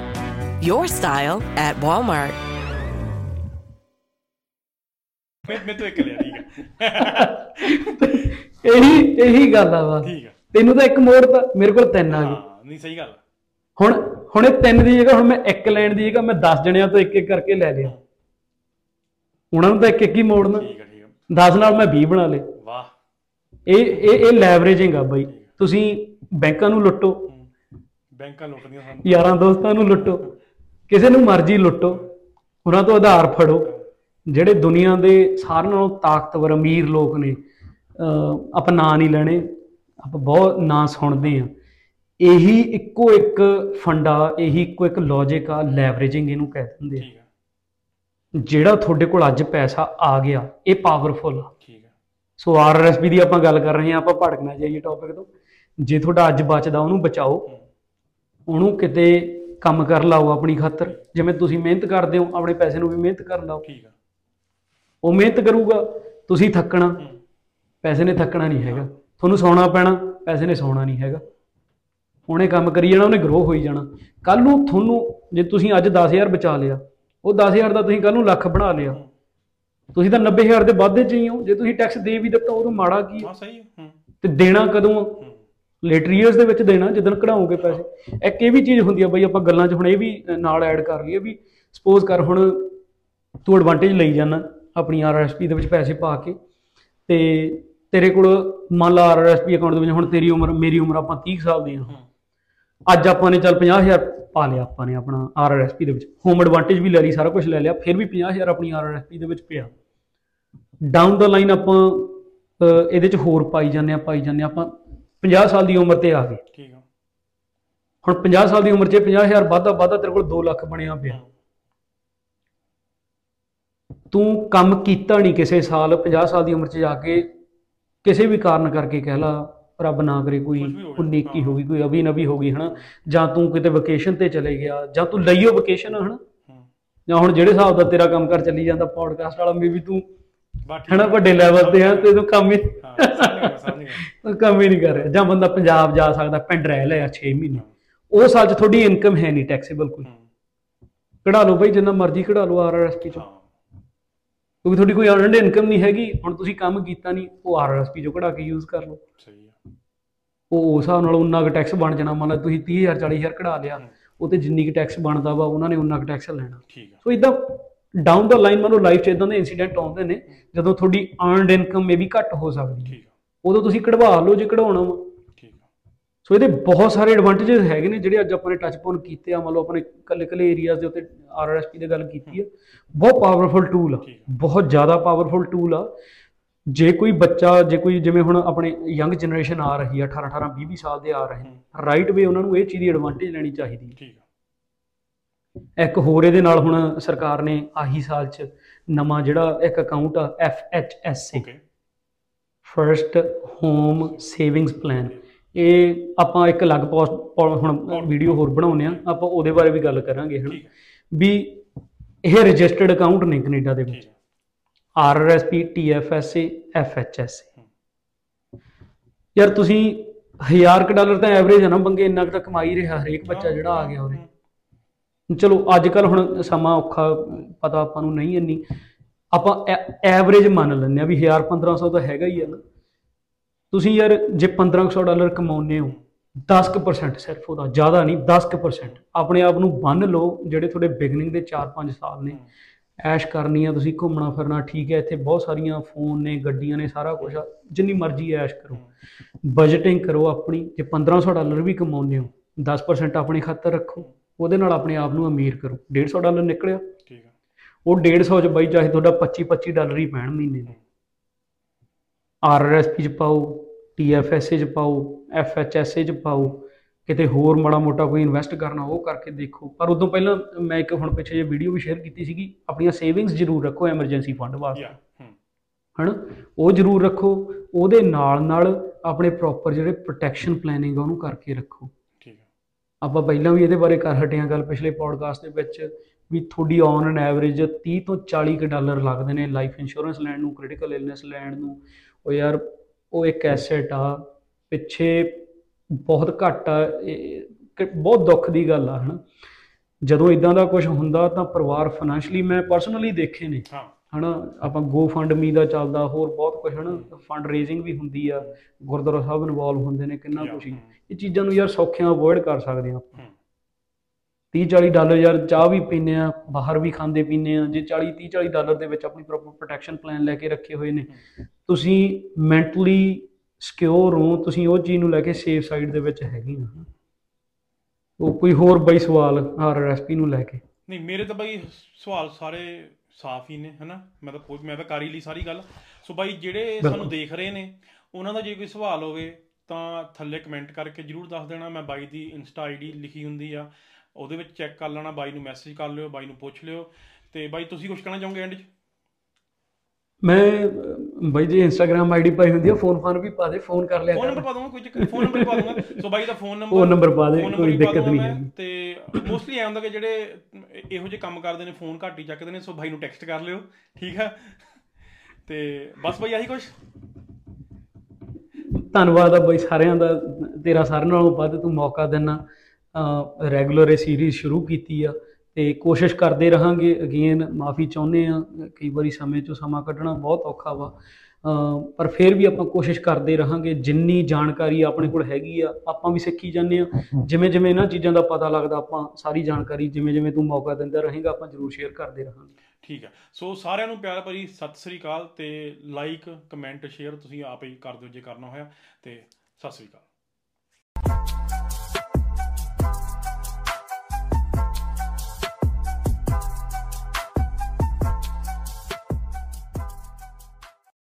Your style at Walmart. ਮੈਂ ਮੈਂ ਤੋਂ ਇੱਕ ਲਿਆ ਠੀਕ ਹੈ ਇਹੀ ਇਹੀ ਗੱਲ ਆ ਵਾ ਠੀਕ ਆ। ਤੈਨੂੰ ਤਾਂ ਇੱਕ ਮੋੜ ਤਾਂ ਮੇਰੇ ਕੋਲ ਤਿੰਨ ਆ ਗਏ। ਹਾਂ ਨਹੀਂ ਸਹੀ ਗੱਲ ਆ। ਹੁਣ ਹੁਣ ਇਹ ਤਿੰਨ ਦੀ ਜਗ੍ਹਾ ਹੁਣ ਮੈਂ ਇੱਕ ਲੈਣ ਦੀ ਜਗ੍ਹਾ ਮੈਂ 10 ਜਣਿਆਂ ਤੋਂ ਇੱਕ ਇੱਕ ਕਰਕੇ ਲੈ ਲਿਆ। ਉਹਨਾਂ ਨੂੰ ਤਾਂ ਇੱਕ ਇੱਕ ਹੀ ਮੋੜਨਾ। ਠੀਕ ਆ ਠੀਕ ਆ। 10 ਨਾਲ ਮੈਂ 20 ਬਣਾ ਲਏ। ਇਹ ਇਹ ਇਹ ਲੈਵਰੇਜਿੰਗ ਆ ਬਾਈ। ਤੁਸੀਂ ਬੈਂਕਾਂ ਨੂੰ ਲੁੱਟੋ। ਬੈਂਕਾਂ ਲੁੱਟਦੀਆਂ ਸਾਨੂੰ। ਯਾਰਾਂ ਦੋਸਤਾਂ ਨੂੰ ਲੁੱਟੋ। ਕਿਸੇ ਨੂੰ ਮਰਜ਼ੀ ਲੁੱਟੋ। ਉਹਨਾਂ ਤੋਂ ਆਧਾਰ ਫੜੋ। ਜਿਹੜੇ ਦੁਨੀਆ ਦੇ ਸਾਰਿਆਂ ਨਾਲੋਂ ਤਾਕਤਵਰ ਅਮੀਰ ਲੋਕ ਨੇ ਆਪਾਂ ਨਾਂ ਨਹੀਂ ਲੈਣੇ। ਆਪਾਂ ਬਹੁਤ ਨਾਂ ਸੁਣਦੇ ਆ ਇਹੀ ਇੱਕੋ ਇੱਕ ਫੰਡਾ ਇਹੀ ਇੱਕੋ ਇੱਕ ਲੌਜੀਕ ਆ ਲੈਵਰੇਜਿੰਗ ਇਹਨੂੰ ਕਹਿ ਦਿੰਦੇ ਆ। ਜਿਹੜਾ ਤੁਹਾਡੇ ਕੋਲ ਅੱਜ ਪੈਸਾ ਆ ਗਿਆ ਇਹ ਪਾਵਰਫੁਲ ਆ। ਸੋ ਆਰਐਸਪੀ ਦੀ ਆਪਾਂ ਗੱਲ ਕਰ ਰਹੇ ਹਾਂ ਆਪਾਂ ਭੜਕਣਾ ਜਾਈਏ ਟੌਪਿਕ ਤੋਂ। ਜੇ ਤੁਹਾਡਾ ਅੱਜ ਬਚਦਾ ਉਹਨੂੰ ਬਚਾਓ। ਉਹਨੂੰ ਕਿਤੇ ਕੰਮ ਕਰ ਲਾਓ ਆਪਣੀ ਖਾਤਰ। ਜਿਵੇਂ ਤੁਸੀਂ ਮਿਹਨਤ ਕਰਦੇ ਹੋ ਆਪਣੇ ਪੈਸੇ ਨੂੰ ਵੀ ਮਿਹਨਤ ਕਰਨ ਲਾਓ। ਠੀਕ ਆ। ਉਹ ਮਿਹਨਤ ਕਰੂਗਾ ਤੁਸੀਂ ਥੱਕਣਾ। ਪੈਸੇ ਨੇ ਥੱਕਣਾ ਨਹੀਂ ਹੈਗਾ। ਤੁਹਾਨੂੰ ਸੌਣਾ ਪੈਣਾ ਪੈਸੇ ਨੇ ਸੌਣਾ ਨਹੀਂ ਹੈਗਾ। ਉਹਨੇ ਕੰਮ ਕਰੀ ਜਾਣਾ ਉਹਨੇ ਗਰੋ ਹੋਈ ਜਾਣਾ। ਕੱਲ ਨੂੰ ਤੁਹਾਨੂੰ ਜੇ ਤੁਸੀਂ ਅੱਜ 10000 ਬਚਾ ਲਿਆ ਉਹ 10000 ਦਾ ਤੁਸੀਂ ਕੱਲ ਨੂੰ ਲੱਖ ਬਣਾ ਲਿਆ। ਤੁਸੀਂ ਤਾਂ 90000 ਦੇ ਵਾਧੇ ਚ ਹੀ ਹੋ। ਜੇ ਤੁਸੀਂ ਟੈਕਸ ਦੇ ਵੀ ਦਿੱਤਾ ਉਦੋਂ ਮਾੜਾ ਕੀ ਹੈ? ਹਾਂ ਸਹੀ ਆ ਹੂੰ। ਤੇ ਦੇਣਾ ਕਦੋਂ ਲੇਟਰ ਈਅਰਸ ਦੇ ਵਿੱਚ ਦੇਣਾ ਜਦੋਂ ਕਢਾਓਗੇ ਪੈਸੇ। ਇੱਕ ਇਹ ਵੀ ਚੀਜ਼ ਹੁੰਦੀ ਆ ਬਈ ਆਪਾਂ ਗੱਲਾਂ 'ਚ ਹੁਣ ਇਹ ਵੀ ਅ, ਨਾਲ ਐਡ ਕਰ ਲਈਏ ਵੀ ਸਪੋਜ਼ ਕਰ ਹੁਣ ਤੂੰ ਐਡਵਾਂਟੇਜ ਲਈ ਜਾਣਾ ਆਪਣੀ ਆਰਐਸਪੀ ਦੇ ਵਿੱਚ ਪੈਸੇ ਪਾ ਕੇ। ਤੇ ਤੇਰੇ ਕੋਲ ਮੰਨ ਲਾ ਆਰਐਸਪੀ ਅਕਾਊਂਟ ਦੇ ਵਿੱਚ ਹੁਣ ਤੇਰੀ ਉਮਰ ਮੇਰੀ ਉਮਰ ਆਪਾਂ 30 ਸਾਲ ਦੀ ਆ। ਅੱਜ ਆਪਾਂ ਨੇ ਚੱਲ 50000 ਪਾ ਲਿਆ ਆਪਾਂ ਨੇ ਆਪਣਾ ਆਰਐਸਪੀ ਦੇ ਵਿੱਚ। ਹੋਮ ਐਡਵਾਂਟੇਜ ਵੀ ਲੈ ਲਈ ਸਾਰਾ ਕੁਝ ਲੈ ਲਿਆ ਫਿਰ ਵੀ 50000 ਆਪਣੀ ਆਰਐਸਪੀ ਦੇ ਵਿੱਚ ਪਿਆ। ਡਾਊਨ ਦਾ ਲਾਈਨ ਆਪਾਂ ਇਹਦੇ ਚ ਹੋਰ ਪਾਈ ਜਾਂਦੇ ਆ ਪਾਈ ਜਾਂਦੇ ਆ ਆਪਾਂ 50 ਸਾਲ ਦੀ ਉਮਰ ਤੇ ਆ ਗਏ। ਠੀਕ ਆ। ਹੁਣ 50 ਸਾਲ ਦੀ ਉਮਰ 'ਚ 50000 ਵਾਧਾ ਵਾਧਾ ਤੇਰੇ ਕੋਲ 2 ਲੱਖ ਬਣਿਆ ਪਿਆ। ਤੂੰ ਕੰਮ ਕੀਤਾ ਨਹੀਂ ਕਿਸੇ ਸਾਲ 50 ਸਾਲ ਦੀ ਉਮਰ 'ਚ ਜਾ ਕੇ ਕਿਸੇ ਵੀ ਕਾਰਨ ਕਰਕੇ ਕਹਿ ਲਾ ਰੱਬ ਨਾ ਕਰੇ ਕੋਈ ਕੋਈ ਨੇਕੀ ਹੋ ਗਈ ਕੋਈ ਅਭੀ ਨਵੀ ਹੋ ਗਈ ਹਨਾ? ਜਾਂ ਤੂੰ ਕਿਤੇ ਵਕੇਸ਼ਨ ਤੇ ਚਲੇ ਗਿਆ ਜਾਂ ਤੂੰ ਲਈਓ ਵਕੇਸ਼ਨ ਹਨਾ? ਜਾਂ ਹੁਣ ਜਿਹੜੇ ਹਿਸਾਬ ਦਾ ਤੇਰਾ ਕੰਮ ਕਰ ਚੱਲੀ ਜਾਂਦਾ ਪੌਡਕਾਸਟ ਵਾਲਾ ਮੇ ਵੀ ਤੂੰ ਹਨਾ ਵੱਡੇ ਲੈਵਲ ਤੇ ਆ ਤੇ ਤੂੰ ਕੰਮ ਹੀ ਉਹ ਕੰਮ ਹੀ ਨਹੀਂ ਕਰ ਰਿਹਾ। ਜਾਂ ਬੰਦਾ ਪੰਜਾਬ ਜਾ ਸਕਦਾ ਪਿੰਡ ਰਹਿ ਲਿਆ 6 ਮਹੀਨੇ। ਉਹ ਸਾਲ 'ਚ ਤੁਹਾਡੀ ਇਨਕਮ ਹੈ ਨਹੀਂ ਟੈਕਸੇਬਲ ਕੋਈ। ਕਢਾ ਲਓ ਬਈ ਜਿੰਨਾ ਮਰਜ਼ੀ ਕਢਾ ਲਓ ਆਰਆਰਐਸਪੀ ਚੋਂ। ਕਿਉਂਕਿ ਤੁਹਾਡੀ ਕੋਈ ਅਰਨਡ ਇਨਕਮ ਨਹੀਂ ਹੈਗੀ ਹੁਣ ਤੁਸੀਂ ਕੰਮ ਕੀਤਾ ਨਹੀਂ ਉਹ ਆਰਆਰਐਸਪੀ ਚੋਂ ਕਢਾ ਕੇ ਯੂਜ਼ ਕਰ ਲਓ। ਸਹੀ ਉਹ ਉਸ ਹਿਸਾਬ ਨਾਲ ਉਨਾ ਕੁ ਟੈਕਸ ਬਣ ਜਾਣਾ। ਮੰਨ ਲਓ ਤੁਸੀਂ 30000 40000 ਕਢਾ ਲਿਆ ਉਹ ਤੇ ਜਿੰਨੀ ਕੁ ਟੈਕਸ ਬਣਦਾ ਵਾ ਉਹਨਾਂ ਨੇ ਉਨਾ ਕੁ ਟੈਕਸ ਲੈਣਾ। ਠੀਕ ਆ। ਸੋ ਇਦਾਂ ਡਾਊਨ ਦਾ ਲਾਈਨ ਮੰਨ ਲਾਈਫ 'ਚ ਇਦਾਂ ਦੇ ਇਨਸੀਡੈਂਟ ਆਉਂਦੇ ਨੇ ਜਦੋਂ ਤੁਹਾਡੀ ਅਰਨਡ ਇਨਕਮ ਮੇ ਵੀ ਘੱਟ ਹੋ ਸਕਦੀ ਹੈ। ਠੀਕ ਆ। ਉਦੋਂ ਤੁਸੀਂ ਕਢਵਾ ਲਓ ਜੇ ਕਢਾਉਣਾ ਵਾ। ਠੀਕ ਆ। ਸੋ ਇਹਦੇ ਬਹੁਤ ਸਾਰੇ ਐਡਵਾਂਟੇजेस ਹੈਗੇ ਨੇ ਜਿਹੜੇ ਅੱਜ ਆਪਾਂ ਨੇ ਟੱਚ ਪੌਨ ਕੀਤੇ ਆ। ਮੰਨ ਲਓ ਆਪਣੇ ਕੱਲੇ ਕੱਲੇ ਏਰੀਆਜ਼ ਦੇ ਉੱਤੇ ਆਰਆਰਐਸਪੀ ਦੀ ਗੱਲ ਕੀਤੀ ਹੈ। ਬਹੁਤ ਪਾਵਰਫੁਲ ਟੂਲ ਆ। ਬਹੁਤ ਜ਼ਿਆਦਾ ਪਾਵਰਫੁਲ ਟੂਲ ਆ। ਜੇ ਕੋਈ ਬੱਚਾ ਜੇ ਕੋਈ ਜਿਵੇਂ ਹੁਣ ਆਪਣੇ ਯੰਗ ਜਨਰੇਸ਼ਨ ਆ ਰਹੀ ਆ 18 18 20 20 ਸਾਲ ਦੇ ਆ ਰਹੇ ਨੇ ਰਾਈਟ ਵੇ ਉਹਨਾਂ ਨੂੰ ਇਹ ਚੀਜ਼ ਦੀ ਐਡਵਾਂਟੇਜ ਲੈਣੀ ਚਾਹੀਦੀ ਹੈ। ਠੀਕ ਆ। ਇੱਕ ਹੋਰ ਇਹਦੇ ਨਾਲ ਹੁਣ ਸਰਕਾਰ ਨੇ ਆਹੀ ਸਾਲ 'ਚ ਨਵਾਂ ਜਿਹੜਾ ਇੱਕ ਅਕਾਊਂਟ ਆ FHSA okay first home savings plan ਇਹ ਆਪਾਂ ਇੱਕ ਅਲੱਗ ਪੋਸਟ ਹੁਣ ਵੀਡੀਓ ਹੋਰ ਬਣਾਉਨੇ ਆ ਆਪਾਂ ਉਹਦੇ ਬਾਰੇ ਵੀ ਗੱਲ ਕਰਾਂਗੇ ਹਨਾ। ਹੈ। ਵੀ ਇਹ ਰਜਿਸਟਰਡ ਅਕਾਊਂਟ ਨੇ ਕੈਨੇਡਾ ਦੇ ਵਿੱਚ। ਆਰਆਰਐਸਪੀ ਟੀਐਫਐਸਏ ਐਫਐਚਐਸਏ ਯਾਰ ਤੁਸੀਂ 1000 ਕ ਡਾਲਰ ਤਾਂ ਐਵਰੇਜ ਹੈ ਨਾ ਬੰਗੇ, ਇੰਨਾ ਕੁ ਤਾਂ ਕਮਾਈ ਰਿਹਾ ਹਰੇਕ ਬੱਚਾ ਜਿਹੜਾ ਆ ਗਿਆ ਉਰੇ। ਚਲੋ ਅੱਜ ਕੱਲ ਹੁਣ ਸਮਾਂ ਔਖਾ, ਪਤਾ ਆਪਾਂ ਨੂੰ ਨਹੀਂ ਇੰਨੀ। ਆਪਾਂ ਐਵਰੇਜ ਮੰਨ ਲੈਂਦੇ ਆ ਵੀ 1000 1500 ਤਾਂ ਹੈਗਾ ਹੀ ਆ ਨਾ। ਤੁਸੀਂ ਯਾਰ ਜੇ 1500 ਡਾਲਰ ਕਮਾਉਂਦੇ ਹੋ 10% ਸਿਰਫ ਉਹਦਾ, ਜ਼ਿਆਦਾ ਨਹੀਂ 10% ਆਪਣੇ ਆਪ ਨੂੰ ਬੰਨ ਲਓ, ਜਿਹੜੇ ਤੁਹਾਡੇ ਬਿਗਨਿੰਗ ਦੇ 4-5 ਸਾਲ ਨੇ। ਐਸ਼ ਕਰਨੀ ਆ ਤੁਸੀਂ ਘੁੰਮਣਾ ਫਿਰਨਾ ਠੀਕ ਹੈ ਇੱਥੇ ਬਹੁਤ ਸਾਰੀਆਂ ਫੋਨ ਨੇ ਗੱਡੀਆਂ ਨੇ ਸਾਰਾ ਕੁਝ ਆ ਜਿੰਨੀ ਮਰਜ਼ੀ ਐਸ਼ ਕਰੋ। ਬਜਟਿੰਗ ਕਰੋ ਆਪਣੀ ਜੇ 1500 ਡਾਲਰ ਵੀ ਕਮਾਉਂਦੇ ਹੋ 10% ਆਪਣੇ ਖਾਤਰ ਰੱਖੋ ਉਹਦੇ ਨਾਲ ਆਪਣੇ ਆਪ ਨੂੰ ਅਮੀਰ ਕਰੋ। 150 ਡਾਲਰ ਨਿਕਲਿਆ। ਠੀਕ ਹੈ ਉਹ 150 ਚ ਬਾਈ ਚਾਹੇ ਤੁਹਾਡਾ 25 25 ਡਾਲਰ ਹੀ ਪੈਣ ਮਹੀਨੇ ਦੇ। ਆਰਆਰਐਸਪੀ ਚ ਪਾਓ ਟੀਐਫਐਸਏ ਚ ਪਾਓ ਐਫਐਚਐਸਏ ਚ ਪਾਓ ਕਿਤੇ ਹੋਰ ਮਾੜਾ ਮੋਟਾ ਕੋਈ ਇਨਵੈਸਟ ਕਰਨਾ ਉਹ ਕਰਕੇ ਦੇਖੋ। ਪਰ ਉਦੋਂ ਪਹਿਲਾਂ ਮੈਂ ਇੱਕ ਹੁਣ ਪਿੱਛੇ ਜੇ ਵੀਡੀਓ ਵੀ ਸ਼ੇਅਰ ਕੀਤੀ ਸੀਗੀ ਆਪਣੀਆਂ ਸੇਵਿੰਗਸ ਜ਼ਰੂਰ ਰੱਖੋ ਐਮਰਜੈਂਸੀ ਫੰਡ ਵਾਸਤੇ। ਹਣ ਉਹ ਜ਼ਰੂਰ ਰੱਖੋ ਉਹਦੇ ਨਾਲ ਨਾਲ ਆਪਣੇ ਪ੍ਰੋਪਰ ਜਿਹੜੇ ਪ੍ਰੋਟੈਕਸ਼ਨ ਪਲੈਨਿੰਗ ਉਹਨੂੰ ਕਰਕੇ ਰੱਖੋ। ਠੀਕ ਹੈ। ਆਪਾਂ ਪਹਿਲਾਂ ਵੀ ਇਹਦੇ ਬਾਰੇ ਕਰ ਹਟੇ ਆ ਗੱਲ ਪਿਛਲੇ ਪੋਡਕਾਸਟ ਦੇ ਵਿੱਚ ਵੀ ਤੁਹਾਡੀ ਔਨ ਐਨ ਐਵਰੇਜ 30 ਤੋਂ 40 ਕ ਡਾਲਰ ਲੱਗਦੇ ਨੇ ਲਾਈਫ ਇੰਸ਼ੋਰੈਂਸ ਲੈਣ ਨੂੰ ਕ੍ਰਿਟੀਕਲ ਇਲਨੈਸ ਲੈਣ ਨੂੰ। ਉਹ ਯਾਰ ਉਹ ਇੱਕ ਐਸੈਟ ਆ ਪਿੱਛੇ ਬਹੁਤ ਘੱਟ ਆ ਬਹੁਤ ਦੁੱਖ ਦੀ ਗੱਲ ਆ ਹਨਾ। ਜਦੋਂ ਇਦਾਂ ਦਾ ਕੁਝ ਹੁੰਦਾ ਤਾਂ ਪਰਿਵਾਰ ਫਾਈਨੈਂਸ਼ਲੀ ਮੈਂ ਪਰਸਨਲੀ ਦੇਖੇ ਨੇ ਹਾਂ। ਹਨਾ। ਆਪਾਂ ਗੋ ਫੰਡ ਮੀ ਦਾ ਚੱਲਦਾ ਹੋਰ ਬਹੁਤ ਕੁਝ ਹਨਾ। ਫੰਡ ਰੇਜ਼ਿੰਗ ਵੀ ਹੁੰਦੀ ਆ ਗੁਰਦੁਆਰਾ ਸਾਹਿਬ ਇਨਵੋਲਵ ਹੁੰਦੇ ਨੇ ਕਿੰਨਾ ਕੁਝ ਇਹ ਚੀਜ਼ਾਂ ਨੂੰ ਯਾਰ ਸੌਖਿਆਂ ਅਵੋਇਡ ਕਰ ਸਕਦੇ ਆ ਆਪਾਂ। 30 40 ਡਾਲਰ ਯਾਰ ਚਾਹ ਵੀ ਪੀਨੇ ਆ ਬਾਹਰ ਵੀ ਖਾਂਦੇ ਪੀਨੇ ਆ ਜੇ 40 30 40 ਡਾਲਰ ਦੇ ਵਿੱਚ ਆਪਣੀ ਪ੍ਰੋਪਰ ਪ੍ਰੋਟੈਕਸ਼ਨ ਪਲਾਨ ਲੈ ਕੇ ਰੱਖੇ ਹੋਏ ਨੇ ਤੁਸੀਂ ਮੈਂਟਲੀ ਸਿਕਿਉਰ ਹੋ ਤੁਸੀਂ ਉਹ ਚੀਜ਼ ਨੂੰ ਲੈ ਕੇ ਸੇਫ ਸਾਈਡ ਦੇ ਵਿੱਚ ਹੈਗੇ ਆ ਉਹ ਕੋਈ ਹੋਰ ਬਈ ਸਵਾਲ ਆਰਐਸਪੀ ਨੂੰ ਲੈ ਕੇ। ਨਹੀਂ ਮੇਰੇ ਤਾਂ ਬਈ ਸਵਾਲ ਸਾਰੇ ਸਾਫ਼ ਹੀ ਨੇ ਹਨਾ? ਮੈਂ ਤਾਂ ਮੈਂ ਤਾਂ ਕਰ ਹੀ ਲਈ ਸਾਰੀ ਗੱਲ। ਸੋ ਬਾਈ ਜਿਹੜੇ ਸਾਨੂੰ ਦੇਖ ਰਹੇ ਨੇ ਉਹਨਾਂ ਦਾ ਜੇ ਕੋਈ ਸਵਾਲ ਹੋਵੇ ਤਾਂ ਥੱਲੇ ਕਮੈਂਟ ਕਰਕੇ ਜਰੂਰ ਦੱਸ ਦੇਣਾ। ਮੈਂ ਬਾਈ ਦੀ ਇੰਸਟਾ ਆਈਡੀ ਲਿਖੀ ਹੁੰਦੀ ਆ। ਉਹਦੇ ਵਿੱਚ ਚੈੱਕ ਕਰ ਲੈਣਾ ਬਾਈ ਨੂੰ ਮੈਸੇਜ ਕਰ ਲਿਓ ਬਾਈ ਨੂੰ ਪੁੱਛ ਲਿਓ। ਤੇ ਬਾਈ ਤੁਸੀਂ ਕੁਝ ਕਹਿਣਾ ਚਾਹੋਗੇ ਐਂਡ 'ਚ? ਮੈਂ ਬਾਈ ਜੀ ਇੰਸਟਾਗ੍ਰam ਆਈਡੀ ਪਾਈ ਹੁੰਦੀ ਆ ਫੋਨ ਫਾਨ ਵੀ ਪਾ ਦੇ ਫੋਨ ਕਰ ਲਿਆ ਫੋਨ ਨੰਬਰ ਪਾ ਦੂੰਗਾ ਕੋਈ ਚੱਕਰ ਫੋਨ ਨੰਬਰ ਪਾ ਦੂੰਗਾ ਸੋ ਬਾਈ ਦਾ ਫੋਨ ਨੰਬਰ ਫੋਨ ਨੰਬਰ ਪਾ ਦੇ ਕੋਈ ਦਿੱਕਤ ਨਹੀਂ ਹੈ ਤੇ ਮੋਸਟਲੀ ਐ ਹੁੰਦਾ ਕਿ ਜਿਹੜੇ ਇਹੋ ਜਿਹੇ ਕੰਮ ਕਰਦੇ ਨੇ ਫੋਨ ਘੱਟ ਹੀ ਚੱਕਦੇ ਨੇ ਸੋ ਬਾਈ ਨੂੰ ਟੈਕਸਟ ਕਰ ਲਿਓ ਠੀਕ ਹੈ ਤੇ ਬਸ ਬਾਈ ਆਹੀ ਕੁਝ ਧੰਨਵਾਦ ਆ ਬਾਈ ਸਾਰਿਆਂ ਦਾ ਤੇਰਾ ਸਾਰਿਆਂ ਨਾਲੋਂ ਵੱਧ ਤੂੰ ਮੌਕਾ ਦੇਣਾ ਰੈਗੂਲਰ ਇਹ ਸੀਰੀਜ਼ ਸ਼ੁਰੂ ਕੀਤੀ ਆ। ਤੇ ਕੋਸ਼ਿਸ਼ ਕਰਦੇ ਰਹਾਂਗੇ ਅਗੇਨ ਮਾਫੀ ਚਾਹੁੰਦੇ ਆ ਕਈ ਵਾਰੀ ਸਮੇਂ ਚੋਂ ਸਮਾਂ ਕੱਢਣਾ ਬਹੁਤ ਔਖਾ ਵਾ। ਪਰ ਫਿਰ ਵੀ ਆਪਾਂ ਕੋਸ਼ਿਸ਼ ਕਰਦੇ ਰਹਾਂਗੇ, ਜਿੰਨੀ ਜਾਣਕਾਰੀ ਆਪਣੇ ਕੋਲ ਹੈਗੀ ਆ, ਆਪਾਂ ਵੀ ਸਿੱਖੀ ਜਾਂਦੇ ਆ ਜਿਵੇਂ ਜਿਵੇਂ ਇਹਨਾਂ ਚੀਜ਼ਾਂ ਦਾ ਪਤਾ ਲੱਗਦਾ, ਆਪਾਂ ਸਾਰੀ ਜਾਣਕਾਰੀ ਜਿਵੇਂ ਜਿਵੇਂ ਤੂੰ ਮੌਕਾ ਦਿੰਦਾ ਰਹੇਗਾ, ਆਪਾਂ ਜ਼ਰੂਰ ਸ਼ੇਅਰ ਕਰਦੇ ਰਹਾਂਗੇ। ਠੀਕ ਹੈ ਸੋ ਸਾਰਿਆਂ ਨੂੰ ਪਿਆਰ ਭਰੀ ਸਤਿ ਸ੍ਰੀ ਅਕਾਲ ਤੇ ਲਾਈਕ ਕਮੈਂਟ ਸ਼ੇਅਰ ਤੁਸੀਂ ਆਪ ਹੀ ਕਰ ਦਿਓ ਜੇ ਕਰਨਾ ਹੋਇਆ ਤੇ ਸਤਿ ਸ੍ਰੀ ਅਕਾਲ।